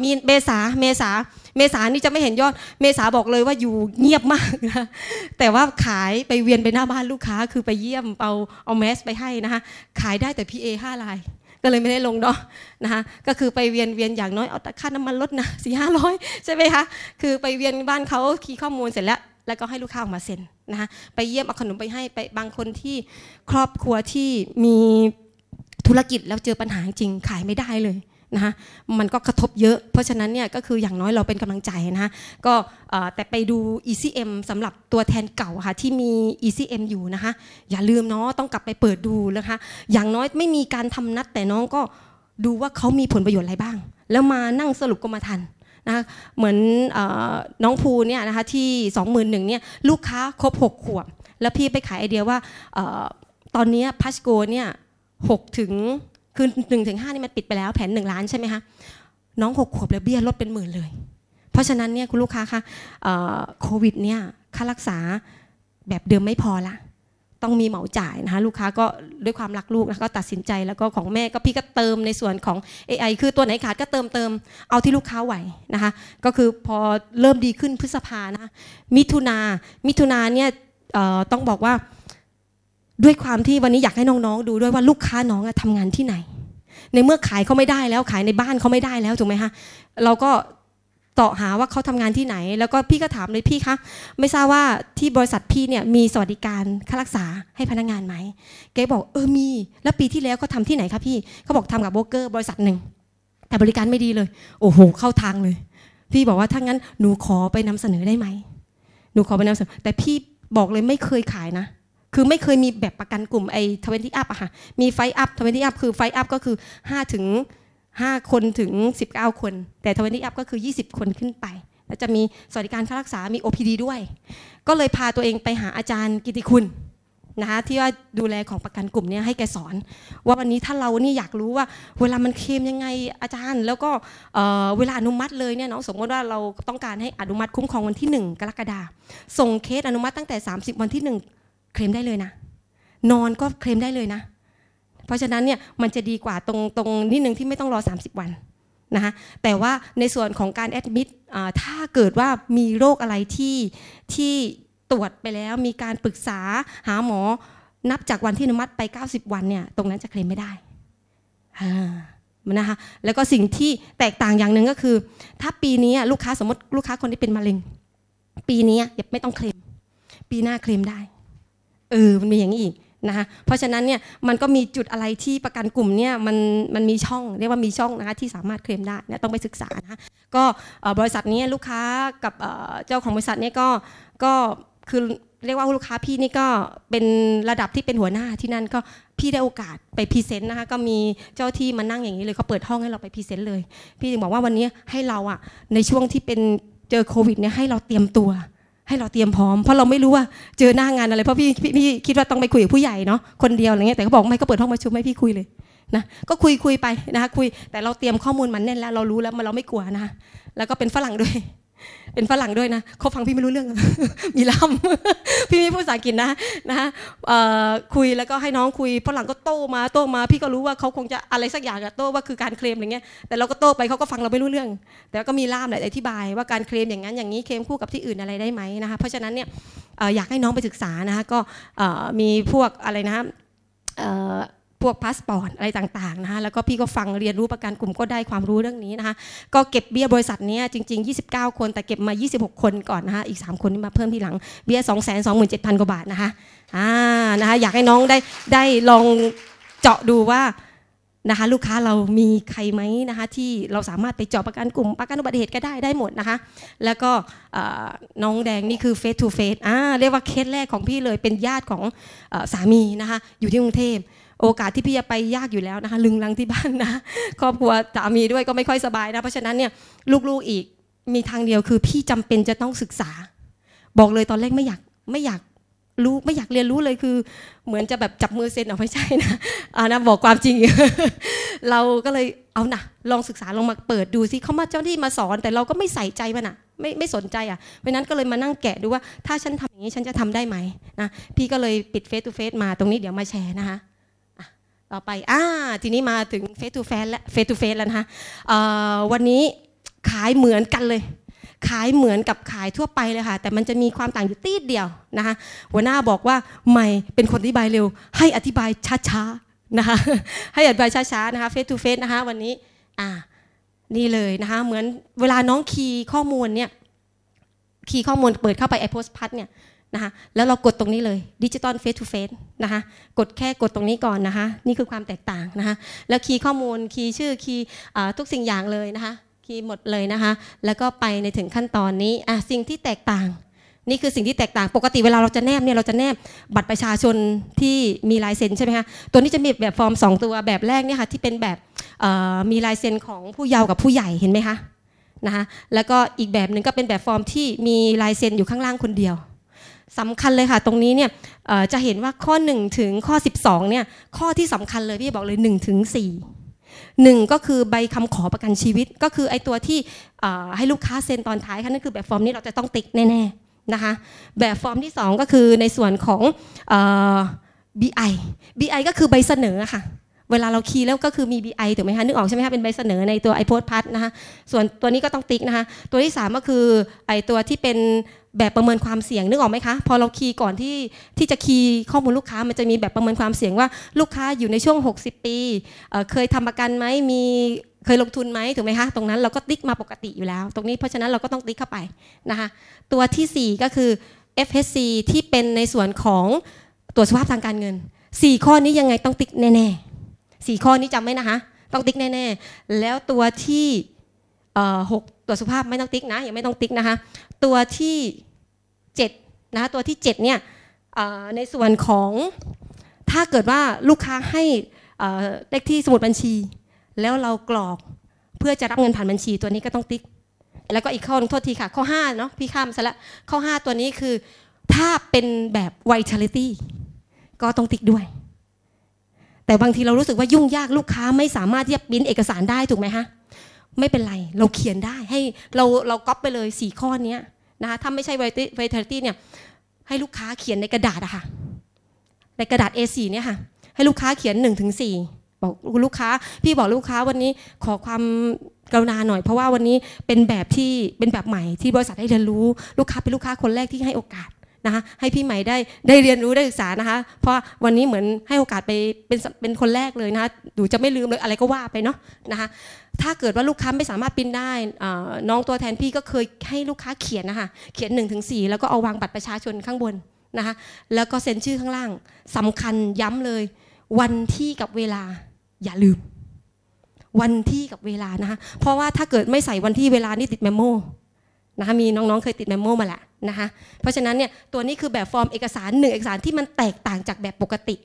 มีเมษาเมษาเมษานี่จะไม่เห็นยอด เมษาบอกเลยว่าอยู่เงียบมากนะแต่ว่าขายไปเวียนไปหน้าบ้านลูกค้า คือไปเยี่ยมเอาเอาแมสไปให้นะคะขายได้แต่พีเอห้าลายก็เลยไม่ได้ลงเนาะนะคะก็คือไปเวียนเวียนอย่างน้อยเอาค่าน้ำมันลดนะสี่ห้าร้อยใช่ไหมคะคือไปเวียนบ้านเขาคีย์ข้อมูลเสร็จแล้ว แล้วก็ให้ลูกค้าออกมาเซ็นนะคะไปเยี่ยมเอาขนมไปให้ไปบางคนที่ครอบครัวที่มีธุรกิจแล้วเจอปัญหาจริงขายไม่ได้เลย นะคะมันก็กระทบเยอะ เพราะฉะนั้นเนี่ยก็คืออย่างน้อยเราเป็นกำลังใจนะคะก็แต่ไปดู ECM สำหรับตัวแทนเก่าค่ะที่มี ECM อยู่นะคะอย่าลืมเนาะต้องกลับไปเปิดดูนะคะอย่างน้อยไม่มีการทำนัดแต่น้องก็ดูว่าเขามีผลประโยชน์อะไรบ้าง แล้วมานั่งสรุปก็มาทันนะเหมือนน้องภูเนี่ยนะคะที่21,000เนี่ยลูกค้าครบ6ขวบ แล้วพี่ไปขายไอเดียว่าตอนนี้พัชโกเนี่ย6ถึง คือหนึ่งถึงห้านี่มันปิดไปแล้วแผนหนึ่งล้านใช่ไหมคะน้องหกขวบแล้วเบี้ยลดเป็นหมื่นเลย เพราะฉะนั้นเนี่ยคุณลูกค้าคะโควิดเนี่ยค่ารักษาแบบเดิมไม่พอละต้องมีเหมาจ่ายนะคะลูกค้าก็ด้วยความรักลูกแล้วก็ตัดสินใจแล้วก็ของแม่ก็พี่ก็เติมในส่วนของ AI คือตัวไหนขาดก็เติมเติมเอาที่ลูกค้าไหวนะคะก็คือพอเริ่มดีขึ้นพฤษภานะมิถุนามิถุนาเนี่ยต้องบอกว่า ด้วยความที่วันนี้อยากให้น้องๆ ดูด้วยว่าลูกค้าน้องทำงานที่ไหน ในเมื่อขายเขาไม่ได้แล้วขายในบ้านเขาไม่ได้แล้วถูกไหมคะเราก็ต่อหาว่าเขาทำงานที่ไหน แล้วก็พี่ก็ถามเลยพี่คะไม่ทราบว่าที่บริษัทพี่เนี่ยมีสวัสดิการค่ารักษาให้พนักงานไหมแกบอกเออมี แล้วปีที่แล้วเขาทำที่ไหนคะพี่เขาบอกทำกับโบรกเกอร์บริษัทหนึ่งแต่บริการไม่ดีเลย โอ้โห เข้าทางเลย พี่บอกว่าถ้างั้นหนูขอไปนำเสนอได้ไหมหนูขอไปนำเสนอแต่พี่บอกเลยไม่เคยขายนะ คือไม่เคยมีแบบประกันกลุ่มไอ้ twenty up อะค่ะ มี five up twenty up คือ five up ก็คือ5ถึง5คนถึง 19 คน แต่ twenty up ก็คือ 20 คนขึ้นไป แล้วจะมีสวัสดิการค่ารักษา มี OPD ด้วย ก็เลยพาตัวเองไปหาอาจารย์กิติคุณนะคะที่ว่าดูแลของประกันกลุ่มนี้ให้แกสอน ว่าวันนี้ถ้าเรานี่อยากรู้ว่า เวลามันเคลมยังไงอาจารย์ แล้วก็เวลาอนุมัติเลยเนี่ยน้องสมมติว่าเราต้องการให้อนุมัติคุ้มครองวันที่ 1 กรกฎาส่งเคสอนุมัติตั้งแต่ 30 วันที่ 1 เคลมได้เลยนะ นอนก็เคลมได้เลยนะ เพราะฉะนั้นเนี่ยมันจะดีกว่าตรงตรงนิดนึงที่ไม่ต้องรอ 30 วันนะคะแต่ว่าในส่วนของการแอดมิดถ้าเกิดว่ามีโรคอะไรที่ที่ตรวจไปแล้วมีการปรึกษาหาหมอ นับจากวันที่อนุมัติไป 90 วันเนี่ยตรงนั้นจะเคลมไม่ได้นะคะแล้วก็สิ่งที่แตกต่างอย่างหนึ่งก็คือ ถ้าปีนี้ลูกค้าสมมติลูกค้าคนที่เป็นมะเร็ง ปีนี้อย่าไม่ต้องเคลม ปีหน้าเคลมได้ เออมันมีอย่างนี้อีกนะคะเพราะฉะนั้นเนี่ยมันก็มีจุดอะไรที่ประกันกลุ่มเนี่ยมันมันมีช่องเรียกว่ามีช่องนะคะที่สามารถเคลมได้เนี่ยต้องไปศึกษานะคะก็บริษัทนี้ลูกค้ากับเจ้าของบริษัทเนี่ยก็ก็คือเรียกว่าลูกค้าพี่นี่ก็เป็นระดับที่เป็นหัวหน้าที่นั่นก็พี่ได้โอกาสไป present นะคะก็มีเจ้าที่มานั่งอย่างนี้เลยเขาเปิดห้องให้เราไป present เลย พี่จึงบอกว่าวันนี้ให้เราอะในช่วงที่เป็นเจอโควิดเนี่ยให้เราเตรียมตัว ให้เราเตรียมพร้อมเพราะเราไม่รู้ว่าเจอหน้างานอะไรเพราะพี่พี่พี่คิดว่าต้องไปคุยกับผู้ใหญ่เนาะคนเดียวอะไรเงี้ยแต่เขาบอกไม่ก็เปิดห้องประชุมให้พี่คุยเลยนะก็คุยคุยไปนะคะคุยแต่เราเตรียมข้อมูลมันแน่นแล้วเรารู้แล้วมันเราไม่กลัวนะคะแล้วก็เป็นฝรั่งด้วย เป็นฝรั่งด้วยนะเขาฟังพี่ไม่รู้เรื่อง มีล่ำพี่ไม่พูดภาษาอังกฤษนะนะคุยแล้วก็ให้น้องคุยฝรั่งก็โต้มาโต้มา พี่ก็รู้ว่าเขาคงจะอะไรสักอย่างอะโต้ว่าคือการเคลมอะไรเงี้ยแต่เราก็โต้ไปเขาก็ฟังเราไม่รู้เรื่อง แต่ก็มีล่ามแหละอธิบายว่าการเคลมอย่างนั้นอย่างนี้เคลมคู่กับที่อื่นอะไรได้ไหมนะคะเพราะฉะนั้นเนี่ยอยากให้น้องไปศึกษานะคะก็มีพวกอะไรนะ พวกพาสปอร์ตอะไรต่างๆนะคะแล้วก็พี่ก็ฟังเรียนรู้ประกันกลุ่มก็ได้ความรู้เรื่องนี้นะคะก็เก็บเบี้ยบริษัทนี้จริง ๆ 29 คน แต่เก็บมา 26 คนก่อนนะคะอีก 3 คนนี่มาเพิ่มทีหลังเบี้ย 2 2 7 0 0 0กว่าบาทนะคะอ่านะคะอยากให้น้องได้ได้ลองเจาะดูว่านะคะลูกค้าเรามีใครไหมนะคะที่เราสามารถไปเจาะประกันกลุ่มประกันอุบัติเหตุก็ได้ได้หมดนะคะ แล้วก็น้องแดงนี่คือ face to face อ่าเรียกว่าเคสแรกของพี่เลยเป็นญาติของอสามีนะคะอยู่ที่กรุงเทพ โอกาสที่พี่จะไปยากอยู่แล้วนะคะ ลึงลังที่บ้านนะครอบครัวสามีด้วยก็ไม่ค่อยสบายนะ เพราะฉะนั้นเนี่ยลูกๆอีกมีทางเดียวคือพี่จำเป็นจะต้องศึกษา บอกเลยตอนแรกไม่อยากไม่อยากรู้ไม่อยากเรียนรู้เลยคือ เหมือนจะแบบจับมือเซ็นเอาไม่ใช่นะอ่านะบอกความจริง เราก็เลยเอานะลองศึกษาลองมาเปิดดูซิเขามาเจ้าหน้าที่มาสอน แต่เราก็ไม่ใส่ใจมันอะไม่ไม่สนใจอะเพราะฉะนั้นก็เลยมานั่งแกะดูว่า ถ้าฉันทำอย่างนี้ฉันจะทำได้ไหมนะพี่ก็เลยปิด face to face มาตรงนี้เดี๋ยวมาแชร์นะคะ ต่อไปอ่าทีนี้มาถึง face to face และ face to face แล้วนะคะวันนี้ขายเหมือนกันเลย ขายเหมือนกับขายทั่วไปเลยค่ะ แต่มันจะมีความต่างอยู่นิดเดียวนะคะหัวหน้าบอกว่าไม่เป็นคนอธิบายเร็ว ให้อธิบายช้าๆนะคะให้อธิบายช้าๆนะคะ face to face นะคะวันนี้อ่านี่เลยนะคะเหมือนเวลาน้องคีย์ข้อมูลเนี่ยคีย์ข้อมูลเปิดเข้าไป iPoS Plus เนี่ย นะคะแล้วเรากดตรงนี้เลย digital face to face นะคะกดแค่กดตรงนี้ก่อนนะคะ นี่คือความแตกต่างนะคะ แล้วคีย์ข้อมูลคีย์ชื่อคีย์ทุกสิ่งอย่างเลยนะคะคีย์หมดเลยนะคะ แล้วก็ไปในถึงขั้นตอนนี้อะสิ่งที่แตกต่าง นี่คือสิ่งที่แตกต่าง ปกติเวลาเราจะแนบเนี่ยเราจะแนบบัตรประชาชนที่มีลายเซ็นใช่ไหมคะตัวนี้จะมีแบบฟอร์ม 2 ตัวแบบแรกเนี่ยค่ะที่เป็นแบบมีลายเซ็นของผู้เยาว์กับผู้ใหญ่เห็นไหมคะนะคะแล้วก็อีกแบบหนึ่งก็เป็นแบบฟอร์มที่มีลายเซ็นอยู่ข้างล่างคนเดียว สำคัญเลยค่ะ ตรงนี้เนี่ยจะเห็นว่าข้อ 1 ถึงข้อ 12เนี่ยข้อที่สำคัญเลยพี่บอกเลย1ถึง4หนึ่งก็คือใบคำขอประกันชีวิต ก็คือไอ้ตัวที่ให้ลูกค้าเซ็นตอนท้ายค่ะนั่นคือแบบฟอร์มนี้เราจะต้องติ๊กแน่ๆนะคะแบบฟอร์มที่ 2 ก็คือในส่วนของเอ่อ BI BI ก็คือใบเสนอค่ะ เวลาเราคีย์แล้วก็คือมี BI ถูกไหมคะนึกออกใช่ไหมคะเป็นใบเสนอในตัว iPod พัดนะคะส่วนตัวนี้ก็ต้องติ๊กนะคะตัวที่ 3 ก็คือไอตัวที่เป็นแบบประเมินความเสี่ยงนึกออกไหมคะ พอเราคีย์ก่อนที่ที่จะคีย์ข้อมูลลูกค้ามันจะมีแบบประเมินความเสี่ยงว่าลูกค้าอยู่ในช่วง 60 ปีเเคยทำประกันไหมมีเคยลงทุนไหมถูกไหมคะตรงนั้นเราก็ติ๊กมาปกติอยู่แล้ว ตรงนี้เพราะฉะนั้นเราก็ต้องติ๊กเข้าไปนะคะตัวทีสี่4 ก็คือ FHC ที่เป็นในส่วนของตรวจสภาพทางการเงิน 4 ข้อนี้ยังไงต้องติ๊กแน่ๆ สี่ข้อนี้จำไว้นะคะ ต้องติ๊กแน่ๆ แล้วตัวที่หกตรวจสุขภาพไม่ต้องติ๊กนะยังไม่ต้องติ๊กนะคะ ตัวที่7นะคะตัวที่7เนี่ยในส่วนของถ้าเกิดว่าลูกค้าให้เลขที่สมุดบัญชี แล้วเรากรอกเพื่อจะรับเงินผ่านบัญชีตัวนี้ก็ต้องติ๊ก แล้วก็อีกข้อนึงโทษทีค่ะ ข้อ5เนาะพี่ข้ามซะละข้อ 5 ตัวนี้คือถ้าเป็นแบบ vitality ก็ต้องติ๊กด้วย แต่บางทีเรารู้สึกว่ายุ่งยากลูกค้าไม่สามารถที่จะปิ้นเอกสารได้ถูกไหมคะไม่เป็นไร เราเขียนได้ให้เราเราก๊อปไปเลย 4 ข้อเนี้ยนะคะถ้าไม่ใช่ vitality เนี่ยให้ลูกค้าเขียนในกระดาษอะค่ะ ในกระดาษ A4 เนี่ยค่ะ ให้ลูกค้าเขียน1-4ถึงสบอกลูกค้า พี่บอกลูกค้าวันนี้ขอความกรุณาหน่อย เพราะว่าวันนี้เป็นแบบที่เป็นแบบใหม่ที่บริษัทได้เรียนรู้ ลูกค้าเป็นลูกค้าคนแรกที่ให้โอกาส นะคะให้พี่ใหม่ได้ได้เรียนรู้ได้ศึกษานะคะ เพราะวันนี้เหมือนให้โอกาสไปเป็นเป็นคนแรกเลยนะคะหนูจะไม่ลืมเลยอะไรก็ว่าไปเนาะนะคะถ้าเกิดว่าลูกค้าไม่สามารถปริ้นได้น้องตัวแทนพี่ก็เคยให้ลูกค้าเขียนนะคะเขียน1นถึงสแล้วก็เอาวางบัตรประชาชนข้างบนนะคะแล้วก็เซ็นชื่อข้างล่างสำคัญย้ำเลย วันที่กับเวลาอย่าลืม วันที่กับเวลานะคะเพราะว่าถ้าเกิดไม่ใส่วันที่เวลานี่ติด memo นะคะมีน้องๆเคยติด memo มาแหละนะคะเพราะฉะนั้นเนี่ยตัวนี้คือแบบฟอร์มเอกสารหนึ่งเอกสารที่มันแตกต่างจากแบบปกติ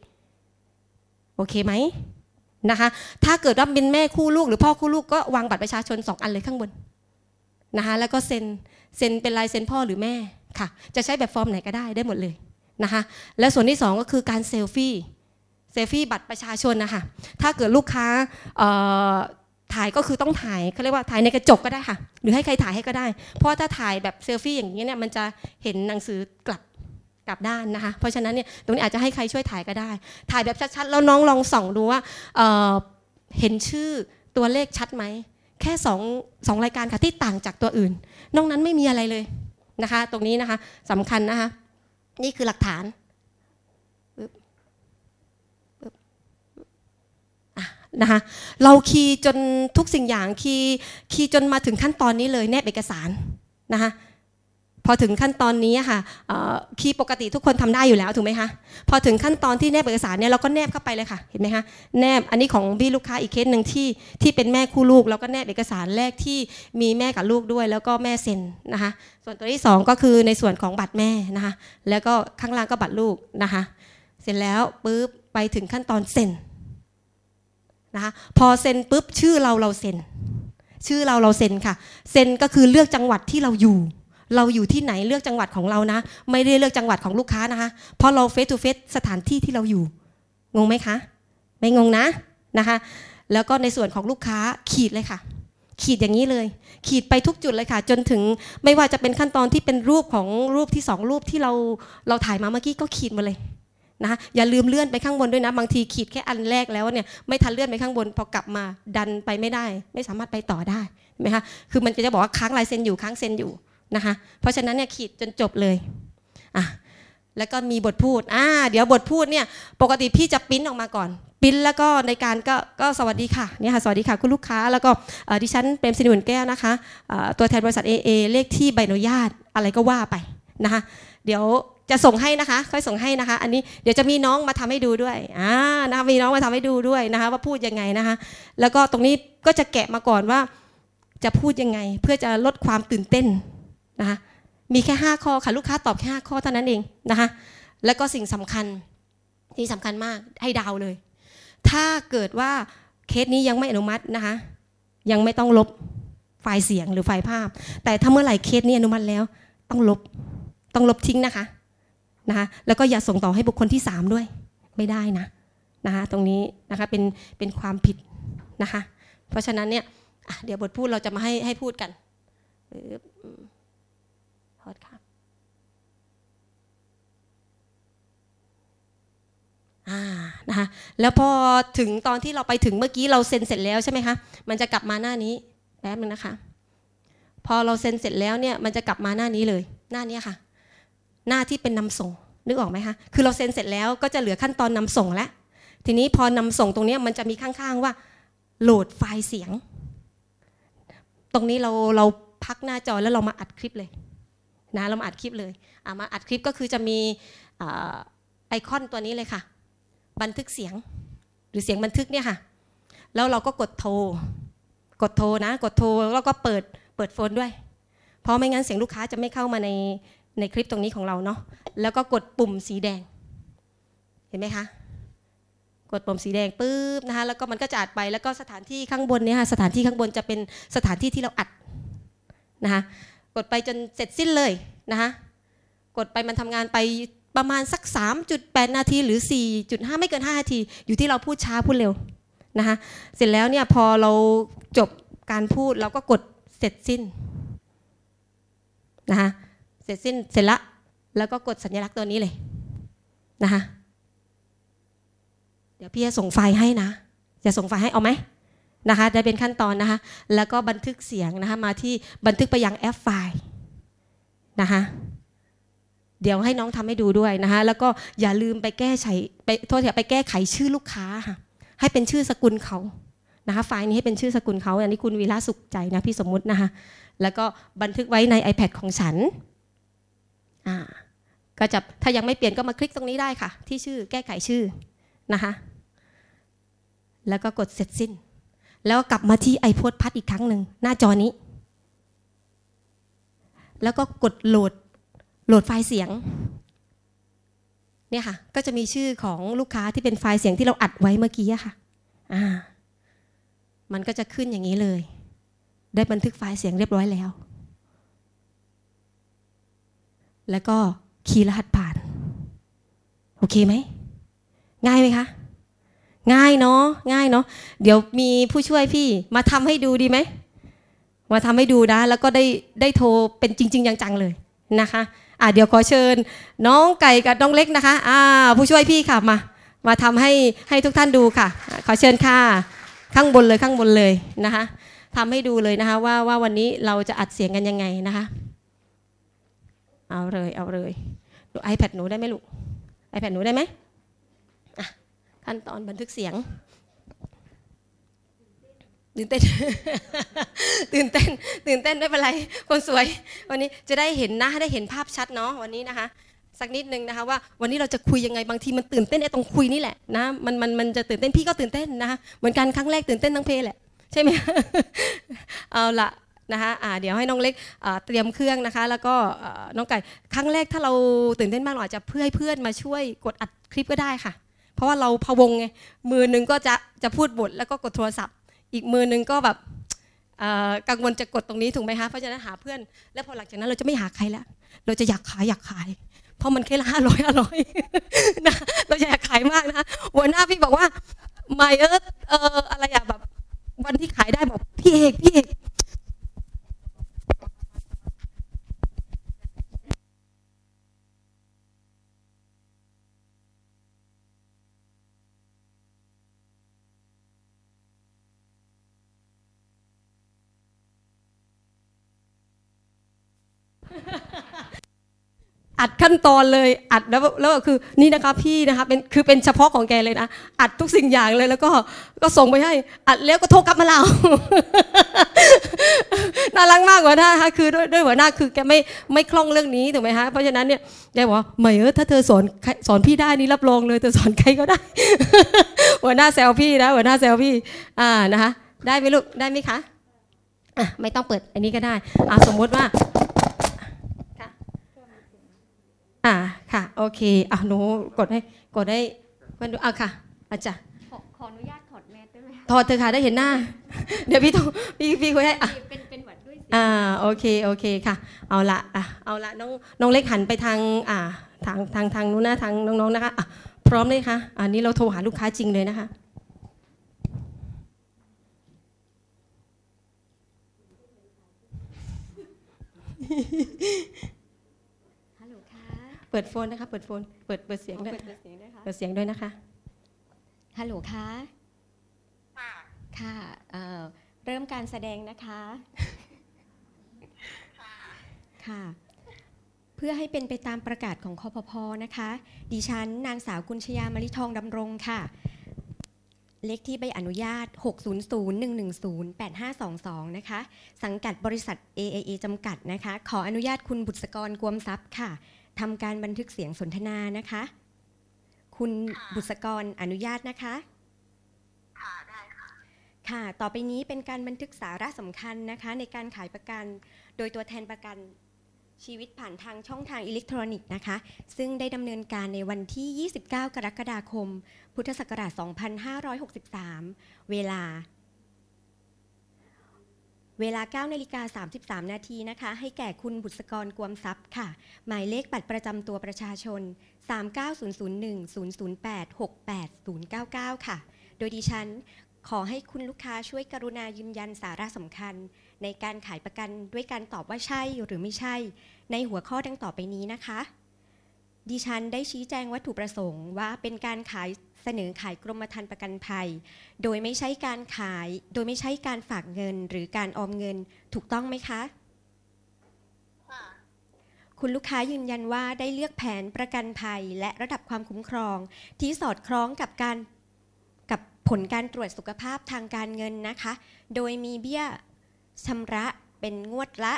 โอเคไหมนะคะถ้าเกิดว่าเป็นแม่คู่ลูกหรือพ่อคู่ลูกก็วางบัตรประชาชนสองอันเลยข้างบนนะคะแล้วก็เซ็นเซ็นเป็นลายเซ็นพ่อหรือแม่ค่ะ จะใช้แบบฟอร์มไหนก็ได้ได้หมดเลยนะคะและส่วนที่สองก็คือการเซลฟี่เซลฟี่บัตรประชาชนนะคะถ้าเกิดลูกค้า ถ่ายก็คือต้องถ่ายเขาเรียกว่าถ่ายในกระจกก็ได้ค่ะ หรือให้ใครถ่ายให้ก็ได้ เพราะถ้าถ่ายแบบเซลฟี่อย่างนี้เนี่ยมันจะเห็นหนังสือกลับกลับด้านนะคะ เพราะฉะนั้นเนี่ยตรงนี้อาจจะให้ใครช่วยถ่ายก็ได้ ถ่ายแบบชัดๆ แล้วน้องลองส่องดูว่าเเห็นชื่อตัวเลขชัดไหม แค่สองสองรายการค่ะที่ต่างจากตัวอื่น นอกนั้นไม่มีอะไรเลยนะคะ ตรงนี้นะคะสำคัญนะคะ นี่คือหลักฐาน นะคะเราคีย์จนทุกสิ่งอย่างคีย์คีย์จนมาถึงขั้นตอนนี้เลยแนบเอกสารนะคะพอถึงขั้นตอนนี้ค่ะคีย์ปกติทุกคนทำได้อยู่แล้วถูกไหมคะพอถึงขั้นตอนที่แนบเอกสารเนี่ยเราก็แนบเข้าไปเลยค่ะเห็นไหมคะแนบอันนี้ของพี่ลูกค้าอีกเคสหนึ่งที่ที่เป็นแม่คู่ลูกเราก็แนบเอกสารแรกที่มีแม่กับลูกด้วย แล้วก็แม่เซ็นนะคะส่วนตัวที่ 2 ก็คือในส่วนของบัตรแม่นะคะแล้วก็ข้างล่างก็บัตรลูกนะคะเสร็จแล้วปุ๊บไปถึงขั้นตอนเซ็น นะคะพอเซ็นปุ๊บชื่อเราเราเซ็น ชื่อเราเราเซ็นค่ะ เซ็นก็คือเลือกจังหวัดที่เราอยู่ เราอยู่ที่ไหนเลือกจังหวัดของเรานะ ไม่ได้เลือกจังหวัดของลูกค้านะคะเพราะเราเฟสทูเฟสสถานที่ที่เราอยู่งงไหมคะ ไม่งงนะนะคะแล้วก็ในส่วนของลูกค้าขีดเลยค่ะ ขีดอย่างนี้เลย ขีดไปทุกจุดเลยค่ะ จนถึงไม่ว่าจะเป็นขั้นตอนที่เป็นรูปของรูปที่สองรูปที่เราเราถ่ายมาเมื่อกี้ก็ขีดมาเลย นะอย่าลืมเลื่อนไปข้างบนด้วยนะ บางทีขีดแค่อันแรกแล้วเนี่ยไม่ทันเลื่อนไปข้างบน พอกลับมาดันไปไม่ได้ ไม่สามารถไปต่อได้ไหมคะคือมันจะบอกว่าค้างลายเซ็นอยู่ค้างเซ็นอยู่นะคะเพราะฉะนั้นเนี่ยขีดจนจบเลยอะแล้วก็มีบทพูดอ่าเดี๋ยวบทพูดเนี่ยปกติพี่จะปิ้นออกมาก่อน ปิ้นแล้วก็ในการก็ก็สวัสดีค่ะเนี่ยค่ะสวัสดีค่ะคุณลูกค้า แล้วก็ดิฉันเป็นสินิวนแก้วนะคะตัวแทนบริษัท AA เลขที่ใบอนุญาตอะไรก็ว่าไปนะคะเดี๋ยว จะส่งให้นะคะ ค่อยส่งให้นะคะ อันนี้เดี๋ยวจะมีน้องมาทำให้ดูด้วยอ่านะคะมีน้องมาทำให้ดูด้วยนะคะ ว่าพูดยังไงนะคะ แล้วก็ตรงนี้ก็จะแกะมาก่อนว่า จะพูดยังไง เพื่อจะลดความตื่นเต้นนะคะมีแค่ 5 ข้อค่ะลูกค้าตอบแค่5ข้อเท่านั้นเองนะคะแล้วก็สิ่งสำคัญที่สำคัญมากให้ดาวเลย ถ้าเกิดว่าเคสนี้ยังไม่อนุมัตินะคะ ยังไม่ต้องลบไฟล์เสียงหรือไฟล์ภาพ แต่ถ้าเมื่อไหร่เคสนี้อนุมัติแล้ว ต้องลบต้องลบทิ้งนะคะ นะคะแล้วก็อย่าส่งต่อให้บุคคลที่ 3 ด้วยไม่ได้นะนะคะตรงนี้นะคะเป็นเป็นความผิดนะคะเพราะฉะนั้นเนี่ยเดี๋ยวบทพูดเราจะมาให้ให้พูดกันทษค่ะอ่านะคะแล้วพอถึงตอนที่เราไปถึงเมื่อกี้เราเซ็นเสร็จแล้วใช่ไหมคะมันจะกลับมาหน้านี้แป๊บนึงนะคะ พอเราเซ็นเสร็จแล้วเนี่ยมันจะกลับมาหน้านี้เลย หน้านี้ค่ะ หน้าที่เป็นนำส่ง นึกออกไหมคะ คือเราเซ็นเสร็จแล้วก็จะเหลือขั้นตอนนำส่งแล้ว ทีนี้พอนำส่งตรงนี้มันจะมีข้างๆว่า โหลดไฟล์เสียง ตรงนี้เราเราพักหน้าจอแล้วเรามาอัดคลิปเลยนะเรามาอัดคลิปเลยมาอัดคลิปก็คือจะมีไอคอนตัวนี้เลยค่ะ บันทึกเสียง หรือเสียงบันทึกเนี่ยค่ะ แล้วเราก็กดโทร กดโทรนะ กดโทรแล้วก็เปิดเปิดโฟนด้วย เพราะไม่งั้นเสียงลูกค้าจะไม่เข้ามาใน ในคลิปตรงนี้ของเราเนาะแล้วก็กดปุ่มสีแดง เห็นไหมคะ กดปุ่มสีแดงปุ๊บนะคะแล้วก็มันก็จะอัดไปแล้วก็สถานที่ข้างบนเนี่ยค่ะสถานที่ข้างบนจะเป็นสถานที่ที่เราอัดนะคะกดไปจนเสร็จสิ้นเลยนะคะกดไปมันทำงานไปประมาณสัก 3.8 นาทีหรือ 4.5 ไม่เกิน 5 นาที อยู่ที่เราพูดช้าพูดเร็วนะคะเสร็จแล้วเนี่ยพอเราจบการพูดเราก็กดเสร็จสิ้นนะคะ เสร็จสิ้นเสร็จละแล้วก็กดสัญลักษณ์ตัวนี้เลยนะคะเดี๋ยวพี่จะส่งไฟล์ให้นะจะส่งไฟล์ให้เอาไหมนะคะได้เป็นขั้นตอนนะคะแล้วก็บันทึกเสียงนะคะมาที่บันทึกไปยังแอปไฟล์นะคะเดี๋ยวให้น้องทำให้ดูด้วยนะคะแล้วก็อย่าลืมไปแก้ไขไปโทษทีไปแก้ไขชื่อลูกค้าค่ะให้เป็นชื่อสกุลเขานะคะไฟล์นี้ให้เป็นชื่อสกุลเขาอันนี้คุณวีระสุขใจนะพี่สมมุตินะคะแล้วก็บันทึกไว้ใน iPad ของฉัน อ่าก็จะถ้ายังไม่เปลี่ยนก็มาคลิกตรงนี้ได้ค่ะ ที่ชื่อแก้ไขชื่อนะคะแล้วก็กดเสร็จสิ้น แล้วกลับมาที่ไอโพดพัดอีกครั้งหนึ่งหน้าจอนี้ แล้วก็กดโหลดโหลดไฟล์เสียงเนี่ยค่ะ ก็จะมีชื่อของลูกค้าที่เป็นไฟล์เสียงที่เราอัดไว้เมื่อกี้ค่ะอ่ามันก็จะขึ้นอย่างนี้เลย ได้บันทึกไฟล์เสียงเรียบร้อยแล้ว แล้วก็คีย์รหัสผ่าน โอเคไหม ง่ายไหมคะ ง่ายเนาะง่ายเนาะเดี๋ยวมีผู้ช่วยพี่มาทำให้ดูดีไหม มาทำให้ดูนะ แล้วก็ได้ได้โทรเป็นจริง ๆ จังๆเลยนะคะอะเดี๋ยวขอเชิญ น้องไก่กับน้องเล็กนะคะอ่าผู้ช่วยพี่ค่ะมามาทำให้ให้ทุกท่านดูค่ะ ขอเชิญค่ะข้างบนเลยข้างบนเลยนะคะทำให้ดูเลยนะคะว่าว่าวันนี้เราจะอัดเสียงกันยังไงนะคะ เอาเลยเอาเลยดู iPad หนูได้ไหมลูก iPad หนูได้ไหมอะขั้นตอนบันทึกเสียงตื่นเต้น ตื่นเต้น ตื่นเต้นไม่เป็นไร คนสวย วันนี้จะได้เห็นน้าได้เห็นภาพชัดเนาะวันนี้นะคะ สักนิดนึงนะคะว่าวันนี้เราจะคุยยังไง บางทีมันตื่นเต้นไอ้ตรงคุยนี่แหละนะ มันมันมันจะตื่นเต้นพี่ก็ตื่นเต้นนะคะ เหมือนกันครั้งแรกตื่นเต้นทั้งเพลแหละ ใช่ไหมเอาละ นะคะอ่าเดี๋ยวให้น้องเล็กเตรียมเครื่องนะคะ แล้วก็น้องไก่ครั้งแรกถ้าเราตื่นเต้นมากเราอาจจะเพื่อให้เพื่อนมาช่วยกดอัดคลิปก็ได้ค่ะ เพราะว่าเราพะวงไงมือหนึ่งก็จะจะพูดบทแล้วก็กดโทรศัพท์ อีกมือหนึ่งก็แบบกังวลจะกดตรงนี้ถูกไหมคะเพราะฉะนั้นหาเพื่อน แล้วพอหลังจากนั้นเราจะไม่หาใครแล้ว เราจะอยากขายอยากขาย เพราะมันแค่ละห้าร้อยห้าร้อยนะเราจะอยากขายมากนะหัวหน้าพี่บอกว่าไม่เออเอออะไรอะแบบวันที่ขายได้บอกพี่เอกพี่เอก อัดขั้นตอนเลยอัดแล้วแล้วก็คือนี่นะคะพี่นะคะเป็นคือเป็นเฉพาะของแกเลยนะอัดทุกสิ่งอย่างเลยแล้วก็ก็ส่งไปให้ อัดแล้วก็โทรกลับมาเราน่ารักมากหัวหน้าคะคือด้วยด้วยหัวหน้าคือแกไม่ไม่คล่องเรื่องนี้ถูกไหมคะเพราะฉะนั้นเนี่ยแกบอกว่าไม่เออถ้าเธอสอนสอนพี่ได้นี่รับรองเลยเธอสอนใครก็ได้ หัวหน้าแซวพี่นะหัวหน้าแซวพี่อ่านะคะได้ไหมลูกได้ไหมคะอะไม่ต้องเปิดอันนี้ก็ได้อ่าสมมติว่า อ่าค่ะ โอเคอะหนูกดให้กดให้เพื่อนดูอะค่ะอาจารย์ขอขออนุญาตถอดแมสได้ไหมคะถอดเถอะค่ะได้เห็นหน้า เดี๋ยวพี่ต้องพี่พี่คุยให้อะเป็นเป็นหวัดด้วยสิอ่าโอเคโอเคค่ะ เอาละอะเอาละน้องน้องเล็กหันไปทางอ่าทางทางทางนู้นนะทางน้องๆนะคะอะพร้อมเลยค่ะอันนี้เราโทรหาลูกค้าจริงเลยนะคะฮัลโหลค่ะเปิดโฟนนะคะ เปิดโฟน เปิดเปิดเสียงขอด้วยเปิดเปิดเสียงด้วยค่ะ เปิดเสียงด้วยนะคะ ฮัลโหลค่ะ ค่ะเอ่อเริ่มการแสดงนะคะ ค่ะ เพื่อให้เป็นไปตามประกาศของคอพพนะคะ ดิฉันนางสาวกุญชยามลิทองดำรงค่ะ เลขที่ใบอนุญาต 600-110-8522 นะคะ สังกัดบริษัท AAA จำกัดนะคะ ขออนุญาตคุณบุษกรกวมทรัพย์ค่ะ ทำการบันทึกเสียงสนทนานะคะ คุณบุษกรอนุญาตนะคะ ค่ะได้ค่ะ ค่ะ ต่อไปนี้เป็นการบันทึกสาระสำคัญนะคะ ในการขายประกัน โดยตัวแทนประกันชีวิตผ่านทางช่องทางอิเล็กทรอนิกส์นะคะ ซึ่งได้ดำเนินการในวันที่ 29 กรกฎาคม พุทธศักราช 2563 เวลา เวลา9นาฬิกา33 นาทีนะคะ ให้แก่คุณบุษกรกวมทรัพย์ค่ะ หมายเลขบัตรประจำตัวประชาชน 39001-008-68099 ค่ะ โดยดิฉันขอให้คุณลูกค้าช่วยกรุณายืนยันสาระสำคัญ ในการขายประกันด้วยการตอบว่าใช่หรือไม่ใช่ ในหัวข้อดังต่อไปนี้นะคะ ดิฉันได้ชี้แจงวัตถุประสงค์ว่าเป็นการขาย เสนอขายกรมธรรม์ประกันภัย โดยไม่ใช่การขาย โดยไม่ใช่การฝากเงินหรือการออมเงินถูกต้องไหมคะค่ะคุณลูกค้ายืนยันว่าได้เลือกแผนประกันภัยและระดับความคุ้มครอง ที่สอดคล้องกับการกับผลการตรวจสุขภาพทางการเงินนะคะ โดยมีเบี้ยชำระเป็นงวดละ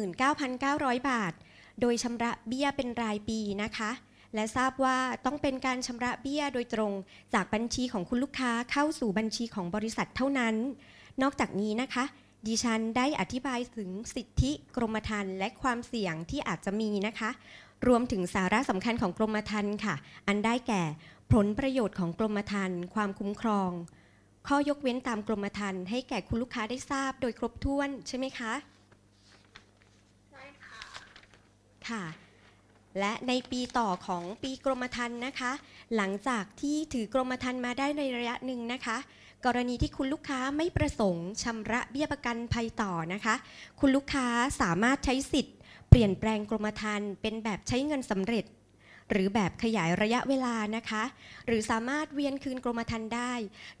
39,900 บาท โดยชำระเบี้ยเป็นรายปีนะคะ และทราบว่าต้องเป็นการชำระเบี้ยโดยตรงจากบัญชีของคุณลูกค้าเข้าสู่บัญชีของบริษัทเท่านั้น นอกจากนี้นะคะ ดิฉันได้อธิบายถึงสิทธิกรมธรรม์และความเสี่ยงที่อาจจะมีนะคะ รวมถึงสาระสำคัญของกรมธรรม์ค่ะ อันได้แก่ผลประโยชน์ของกรมธรรม์ความคุ้มครอง ข้อยกเว้นตามกรมธรรม์ให้แก่คุณลูกค้าได้ทราบโดยครบถ้วนใช่ไหมคะ ใช่ค่ะ ค่ะ และในปีต่อของปีกรมธรรม์นะคะ หลังจากที่ถือกรมธรรม์มาได้ในระยะหนึ่งนะคะ กรณีที่คุณลูกค้าไม่ประสงค์ชำระเบี้ยประกันภัยต่อนะคะ คุณลูกค้าสามารถใช้สิทธิ์ เปลี่ยนแปลงกรมธรรม์เป็นแบบใช้เงินสำเร็จ หรือแบบขยายระยะเวลานะคะ หรือสามารถเวียนคืนกรมธรรม์ได้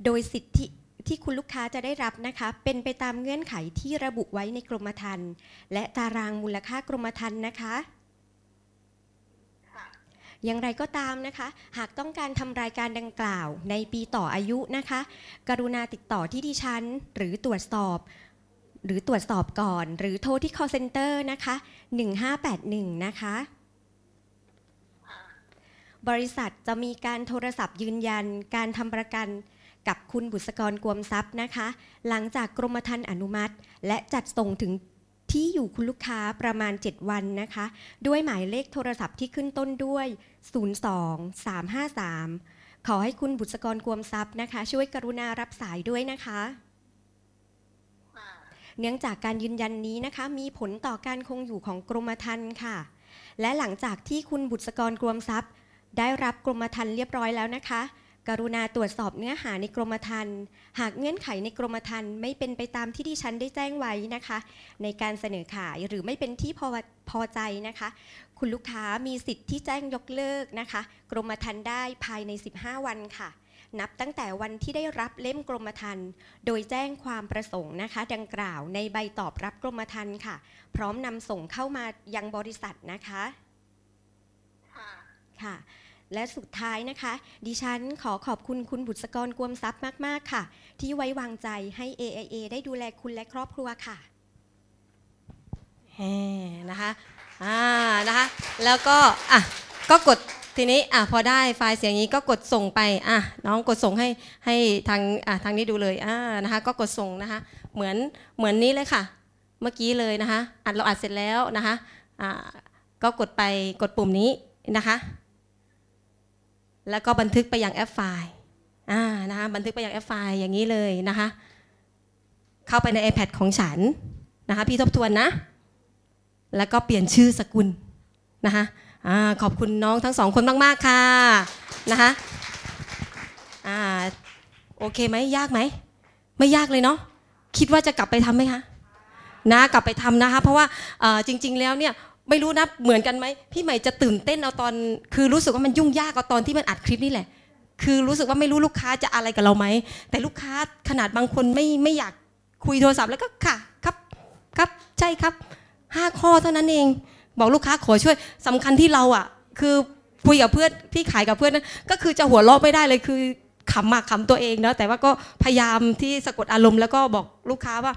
โดยสิทธิที่คุณลูกค้าจะได้รับนะคะ เป็นไปตามเงื่อนไขที่ระบุไว้ในกรมธรรม์และตารางมูลค่ากรมธรรม์นะคะค่ะ อย่างไรก็ตามนะคะ หากต้องการทำรายการดังกล่าวในปีต่ออายุนะคะ กรุณาติดต่อที่ดิฉัน หรือตรวจสอบ หรือตรวจสอบก่อน หรือโทรที่ call center นะคะ 1581นะคะคะ บริษัทจะมีการโทรศัพท์ยืนยันการทำประกันกับคุณบุษกรกวมทรัพย์นะคะ หลังจากกรมธรรม์อนุมัติ และจัดส่งถึงที่อยู่คุณลูกค้าประมาณ 7 วันนะคะ ด้วยหมายเลขโทรศัพท์ที่ขึ้นต้นด้วย 02 353 ขอให้คุณบุษกรกวมทรัพย์นะคะ ช่วยกรุณารับสายด้วยนะคะค่ะเนื่องจากการยืนยันนี้นะคะ มีผลต่อการคงอยู่ของกรมธรรม์ค่ะ และหลังจากที่คุณบุษกรกรมทรัพย์ ได้รับกรมธรรม์เรียบร้อยแล้วนะคะ กรุณาตรวจสอบเนื้อหาในกรมธรรม์หากเงื่อนไขในกรมธรรม์ไม่เป็นไปตามที่ดิฉันได้แจ้งไว้นะคะ ในการเสนอขายหรือไม่เป็นที่พอพอใจนะคะ คุณลูกค้ามีสิทธิ์ที่แจ้งยกเลิกนะคะ กรมธรรม์ได้ภายใน 15 วันค่ะ นับตั้งแต่วันที่ได้รับเล่มกรมธรรม์โดยแจ้งความประสงค์นะคะ ดังกล่าวในใบตอบรับกรมธรรม์ค่ะ พร้อมนำส่งเข้ามายังบริษัทนะคะค่ะค่ะ และสุดท้ายนะคะ ดิฉันขอขอบคุณคุณบุษกรกวมทรัพย์มาก ๆ ค่ะ ที่ไว้วางใจให้ AIA ได้ดูแลคุณและครอบครัวค่ะแหมนะคะอ่านะคะ แล้วก็ อะ ก็กดทีนี้อะพอได้ไฟล์เสียงนี้ก็กดส่งไปอะน้องกดส่งให้ให้ทางอะทางนี้ดูเลยอ่านะคะ ก็กดส่งนะคะ เหมือนเหมือนนี้เลยค่ะ เมื่อกี้เลยนะคะอัดเราอัดเสร็จแล้วนะคะอ่าก็กดไปกดปุ่มนี้นะคะ แล้วก็บันทึกไปยังแอปไฟล์อ่านะคะบันทึกไปยังแอปไฟล์อย่างนี้เลยนะคะเข้าไปใน iPad ของฉันนะคะพี่ทบทวนนะ แล้วก็เปลี่ยนชื่อสกุลนะคะอาขอบคุณน้องทั้งสองคนมาก ๆ ค่ะนะคะอ่าโอเคไหมยากไหม ไม่ยากเลยเนาะคิดว่าจะกลับไปทำไหมคะนะกลับไปทำนะคะ เพราะว่าจริง ๆ แล้วเนี่ย ไม่รู้นะเหมือนกันไหมพี่ใหม่จะตื่นเต้นเอาตอน คือรู้สึกว่ามันยุ่งยากเอาตอนที่มันอัดคลิปนี่แหละ คือรู้สึกว่าไม่รู้ลูกค้าจะอะไรกับเราไหมแต่ลูกค้าขนาดบางคนไม่ไม่อยากคุยโทรศัพท์แล้วก็ค่ะครับครับใช่ครับห้าข้อเท่านั้นเอง บอกลูกค้าขอช่วยสำคัญที่เราอะ คือคุยกับเพื่อนพี่ขายกับเพื่อนนะก็คือจะหัวเราะไม่ได้เลยคือขำมากขำตัวเองเนาะแต่ว่าก็พยายามที่สะกดอารมณ์แล้วก็บอกลูกค้าว่า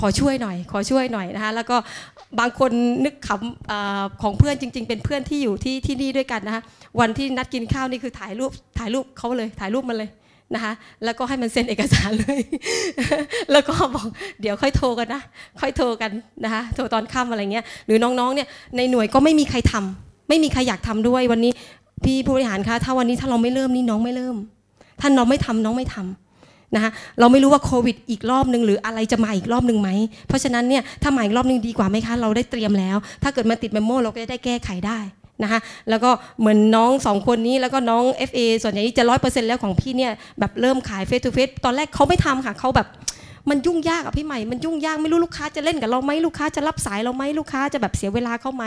ขอช่วยหน่อย ขอช่วยหน่อยนะคะแล้วก็บางคนนึกขำอของเพื่อนจริง ๆ เป็นเพื่อนที่อยู่ที่ที่นี่ด้วยกันนะคะวันที่นัดกินข้าวนี่คือถ่ายรูปถ่ายรูปเขาเลยถ่ายรูปมันเลยนะคะแล้วก็ให้มันเซ็นเอกสารเลย แล้วก็บอกเดี๋ยวค่อยโทรกันนะ ค่อยโทรกันนะคะโทรตอนค่ำอะไรเงี้ยหรือน้องๆเนี่ยในหน่วยก็ไม่มีใครทำไม่มีใครอยากทำด้วยวันนี้พี่ผู้บริหารคะถ้าวันนี้ถ้าเราไม่เริ่มนี่น้องไม่เริ่ม ถ้าน้องไม่ทำน้องไม่ทำ นะคะเราไม่รู้ว่าโควิดอีกรอบหนึ่งหรืออะไรจะมาอีกรอบหนึ่งไหม เพราะฉะนั้นเนี่ยถ้ามาอีกรอบหนึ่งดีกว่าไหมคะ เราได้เตรียมแล้ว ถ้าเกิดมาติด memo เราก็จะได้แก้ไขได้นะคะแล้วก็เหมือนน้องสองคนนี้แล้วก็น้อง FA ส่วนใหญ่จะร้อยเปอร์เซ็นต์แล้วของพี่เนี่ยแบบเริ่มขาย face to face ตอนแรกเขาไม่ทำค่ะเขาแบบ มันยุ่งยากอะพี่ใหม่ มันยุ่งยากไม่รู้ลูกค้าจะเล่นกับเราไหมลูกค้าจะรับสายเราไหมลูกค้าจะแบบเสียเวลาเขาไหม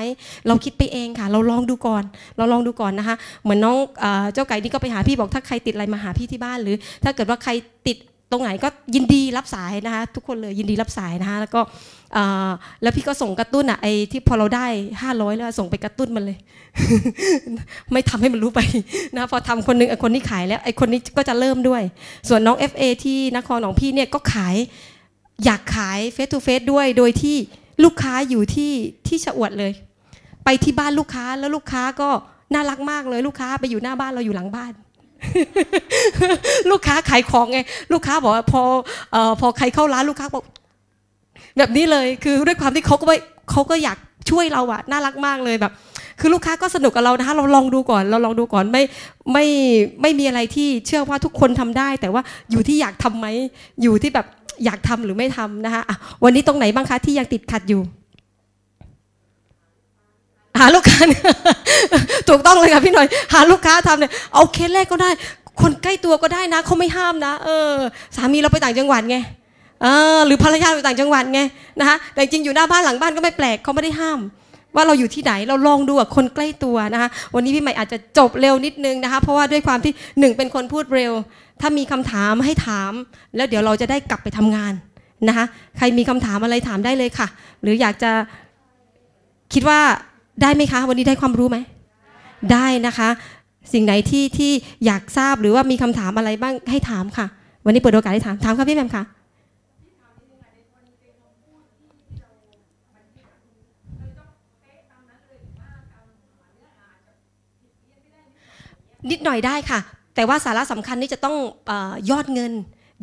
เราคิดไปเองค่ะ เราลองดูก่อน เราลองดูก่อนนะคะ เหมือนน้องเจ้าไก่นี่ก็ไปหาพี่บอกถ้าใครติดอะไรมาหาพี่ที่บ้าน หรือ ถ้าเกิดว่าใครติดตรงไหนก็ยินดีรับสายนะคะ ทุกคนเลยยินดีรับสายนะคะแล้วก็ แล้วพี่ก็ส่งกระตุ้นอะไอ้ที่พอเราได้500แล้วส่งไปกระตุ้นมันเลย ไม่ทำให้มันรู้ไปนะพอทำคนหนึงไอ้คนนี้ขายแล้วไอ้คนนี้ก็จะเริ่มด้วย ส่วนน้อง FA ที่นครของพี่เนี่ยก็ขายอยากขายเฟส to เฟสด้วยโดยที่ลูกค้าอยู่ที่ที่ชะอวดเลย ไปที่บ้านลูกค้าแล้วลูกค้าก็น่ารักมากเลยลูกค้าไปอยู่หน้าบ้านเราอยู่หลังบ้าน ลูกค้าขายของไงลูกค้าบอกว่าพอออพอใครเข้าร้านลูกค้าบอก แบบนี้เลยคือด้วยความที่เขาก็ไม่เขาก็อยากช่วยเราอะน่ารักมากเลยแบบ คือลูกค้าก็สนุกกับเรานะคะเราลองดูก่อน เราลองดูก่อนไม่ไม่ไม่มีอะไรที่เชื่อว่าทุกคนทำได้ แต่ว่าอยู่ที่อยากทำไหมอยู่ที่แบบอยากทำหรือไม่ทำนะคะวันนี้ตรงไหนบ้างคะที่ยังติดขัดอยู่อะาลูกค้าถูกต้องเลยค่ะพี่หน่อย หาลูกค้าทำเนี่ยเอาเคสแรกก็ได้ คนใกล้ตัวก็ได้นะเขาไม่ห้ามนะ เออ สามีเราไปต่างจังหวัดไง หรือภรรยาไปต่างจังหวัดไงนะคะแต่จริงอยู่หน้าบ้านหลังบ้านก็ไม่แปลกเขาไม่ได้ห้าม ว่าเราอยู่ที่ไหนเราลองดูกับคนใกล้ตัวนะคะวันนี้พี่ใหม่อาจจะจบเร็วนิดนึงนะคะเพราะว่าด้วยความที่หนึ่งเป็นคนพูดเร็ว ถ้ามีคำถามให้ถาม แล้วเดี๋ยวเราจะได้กลับไปทำงานนะคะใครมีคำถามอะไรถามได้เลยค่ะ หรืออยากจะคิดว่าได้ไหมคะ วันนี้ได้ความรู้ไหมได้นะคะ สิ่งไหนที่ที่อยากทราบหรือว่ามีคำถามอะไรบ้างให้ถามค่ะ วันนี้เปิดโอกาสให้ถามถามค่ะพี่แมมค่ะ นิดหน่อยได้ค่ะ แต่ว่าสาระสำคัญนี่จะต้องอยอดเงิน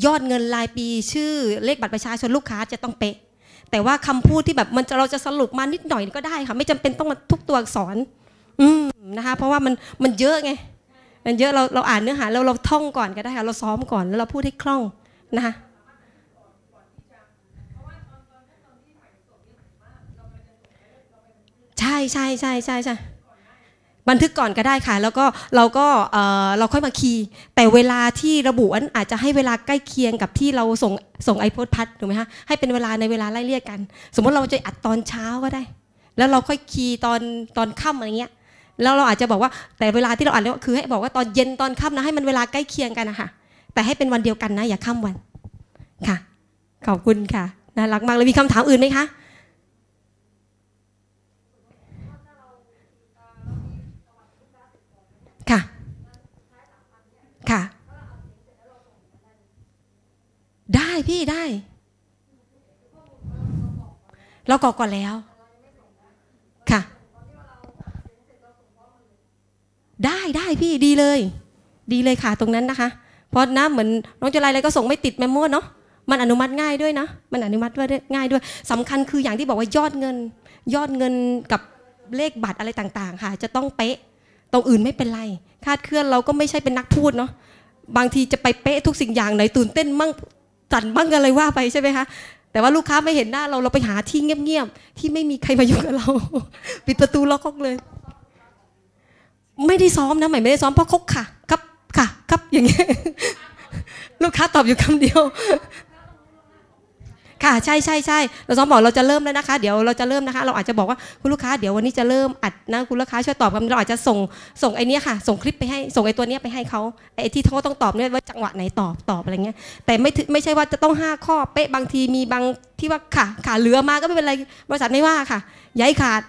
ยอดเงินรายปี ชื่อเลขบัตรประชาชนลูกค้าจะต้องเป๊ะ แต่ว่าคำพูดที่แบบมันเราจะสรุปมานิดหน่อยก็ได้ค่ะ ไม่จำเป็นต้องมาทุกตัวอักษร อืมนะคะ เพราะว่ามันมันเยอะไงมันเยอะเราเราอ่านเนื้อหาแล้วเราท่องก่อนก็ได้ค่ะเราซ้อมก่อนแล้วเราพูดให้คล่องนะคะใช่ใช่ใช่ใช่ใช่ บันทึกก่อนก็ได้ค่ะ แล้วก็เราก็เราค่อยมาคีย์แต่เวลาที่ระบุอันอาจจะให้เวลาใกล้เคียงกับที่เราส่งส่งไอโพดพัดถูกไหมคะให้เป็นเวลาในเวลาไล่เรียกกัน สมมติเราจะอัดตอนเช้าก็ได้ แล้วเราค่อยคีย์ตอนตอนค่ำอะไรเงี้ยแล้วเราอาจจะบอกว่าแต่เวลาที่เราอัดเนี่ยคือให้บอกว่าตอนเย็นตอนค่ำนะให้มันเวลาใกล้เคียงกันนะคะแต่ให้เป็นวันเดียวกันนะ อย่าข้ามวันค่ะ ขอบคุณค่ะน่ารักมากเลยมีคำถามอื่นไหมคะ ค่ะ ได้พี่ได้ เรากรอกก่อนแล้ว ค่ะ ได้ได้พี่ดีเลย ดีเลยค่ะตรงนั้นนะคะ เพราะนะเหมือนน้องจรายอะไรก็ส่งไม่ติดแมมโมเนาะมันอนุมัติง่ายด้วยนะ มันอนุมัติว่าง่ายด้วยสำคัญคืออย่างที่บอกว่ายอดเงิน ยอดเงินกับเลขบัตรอะไรต่าง ๆ ค่ะ จะต้องเป๊ะ ตรงอื่นไม่เป็นไร คาดเคลื่อนเราก็ไม่ใช่เป็นนักพูดเนาะบางทีจะไปเป๊ะทุกสิ่งอย่างไหนตื่นเต้นมั่งสั่นมั่งอะไรว่าไปใช่ไหมคะแต่ว่าลูกค้าไม่เห็นหน้าเราเราไปหาที่เงียบๆที่ไม่มีใครมายุ่งกับเรา ปิดประตูล็อกห้องเลย ไม่ได้ซ้อมนะใหม่ไม่ได้ซ้อมเพราะเขาค่ะ ครับค่ะ ครับอย่างเงี้ยลูกค้าตอบอยู่คำเดียว ค่ะใช่ใช่ใช่เราซ้อมบอกเราจะเริ่มแล้วนะคะ เดี๋ยวเราจะเริ่มนะคะ เราอาจจะบอกว่าคุณลูกค้าเดี๋ยววันนี้จะเริ่มอัดนะคุณลูกค้าช่วยตอบคำเราอาจจะส่งส่งไอ้เนี้ยค่ะ ส่งคลิปไปให้ส่งไอ้ตัวเนี้ยไปให้เขาไอ้ที่เขาต้องตอบเนี่ยว่าจังหวะไหนตอบตอบอะไรเงี้ยแต่ไม่ถึไม่ใช่ว่าจะต้องห้าข้อเป๊ะบางทีมีบางที่ว่าค่ะขาเหลือมาก็ไม่เป็นไรบริษัทไม่ว่าค่ะย้ายขาด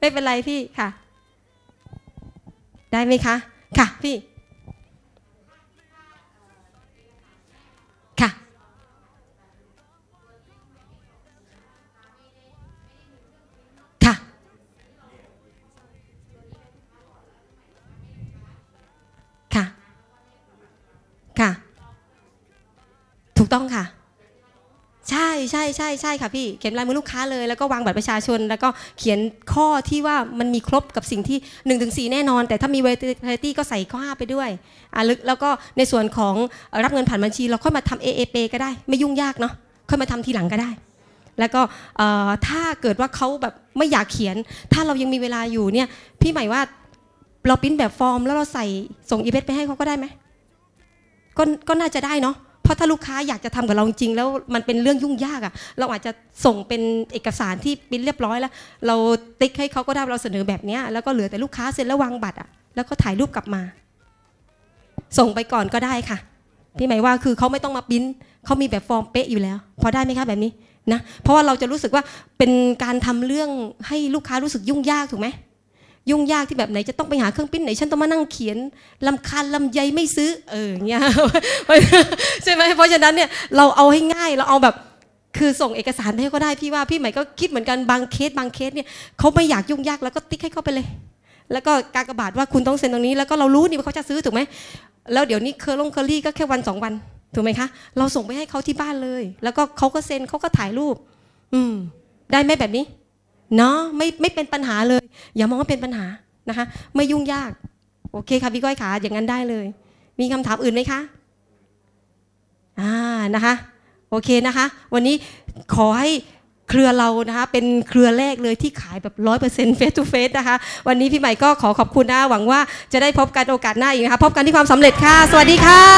ไม่เป็นไรพี่ค่ะ ได้ไหมคะ ค่ะพี่ ต้องค่ะ ใช่ใช่ใช่ใช่ค่ะพี่เขียนลายมือลูกค้าเลย แล้วก็วางบัตรประชาชน แล้วก็เขียนข้อที่ว่ามันมีครบกับสิ่งที่1นถึงสแน่นอน แต่ถ้ามี variety ก็ใส่ข้อ5ไปด้วยอะลึกแล้วก็ในส่วนของรับเงินผ่านบัญชี เราค่อยมาทำ AAP ก็ได้ ไม่ยุ่งยากเนาะค่อยมาทำทีหลังก็ได้แล้วก็ถ้าเกิดว่าเขาแบบไม่อยากเขียน ถ้าเรายังมีเวลาอยู่เนี่ย พี่หมายว่าเราปริ้นแบบฟอร์ม แล้วเราใส่ส่งอีเไปให้เขาก็ได้ไหมก็ก็น่าจะได้เนาะ ราะถ้าลูกค้าอยากจะทำกับเราจริงแล้วมันเป็นเรื่องยุ่งยากอะ่ะเราอาจจะส่งเป็นเอกสารที่ปิ้นเรียบร้อยแล้ว เราติ๊กให้เขาก็ได้เราเสนอแบบเนี้ยแล้วก็เหลือแต่ลูกค้าเซ็นแล้ววางบัตรอะ่ะแล้วก็ถ่ายรูปกลับมา ส่งไปก่อนก็ได้ค่ะพี่หมายว่าคือเขาไม่ต้องมาปิ้นเขามีแบบฟอร์มเป๊ะอยู่แล้ว พอได้ไหมคะแบบนี้นะเพราะว่าเราจะรู้สึกว่าเป็นการทำเรื่องให้ลูกค้ารู้สึกยุ่งยากถูกไหม ยุ่งยากที่แบบไหนจะต้องไปหาเครื่องปิ้นไหนฉันต้องมานั่งเขียนรำคาญลำไยไม่ซื้อเออเงี้ยใช่ไหมเพราะฉะนั้นเนี่ยเราเอาให้ง่ายเราเอาแบบคือส่งเอกสารไปให้ก็ได้พี่ว่าพี่ใหม่ก็คิดเหมือนกันบางเคสบางเคสเนี่ยเขาไม่อยากยุ่งยากแล้วก็ติ๊กให้เขาไปเลย แล้วก็การกระบาทว่าคุณต้องเซ็นตรงนี้ แล้วก็เรารู้นี่ว่าเขาจะซื้อถูกไหมแล้วเดี๋ยวนี้เคอร์ลงเคอรี่ก็แค่วันสองวันถูกไหมคะ เราส่งไปให้เขาที่บ้านเลย แล้วก็เขาก็เซ็นเขาก็ถ่ายรูป อืม ได้ไหมแบบนี้ เนาะไม่ไม่เป็นปัญหาเลย อย่ามองว่าเป็นปัญหานะคะ ไม่ยุ่งยาก โอเคค่ะพี่ก้อยขาอย่างนั้นได้เลย มีคำถามอื่นไหมคะอ่านะคะ โอเคนะคะ วันนี้ขอให้เครือเรานะคะเป็นเครือแรกเลยที่ขายแบบร้อยเปอร์เซ็นต์เฟสทูเฟสนะคะ วันนี้พี่ใหม่ก็ขอขอบคุณนะหวังว่าจะได้พบกันโอกาสหน้าอีกนะคะ พบกันที่ความสำเร็จค่ะ สวัสดีค่ะ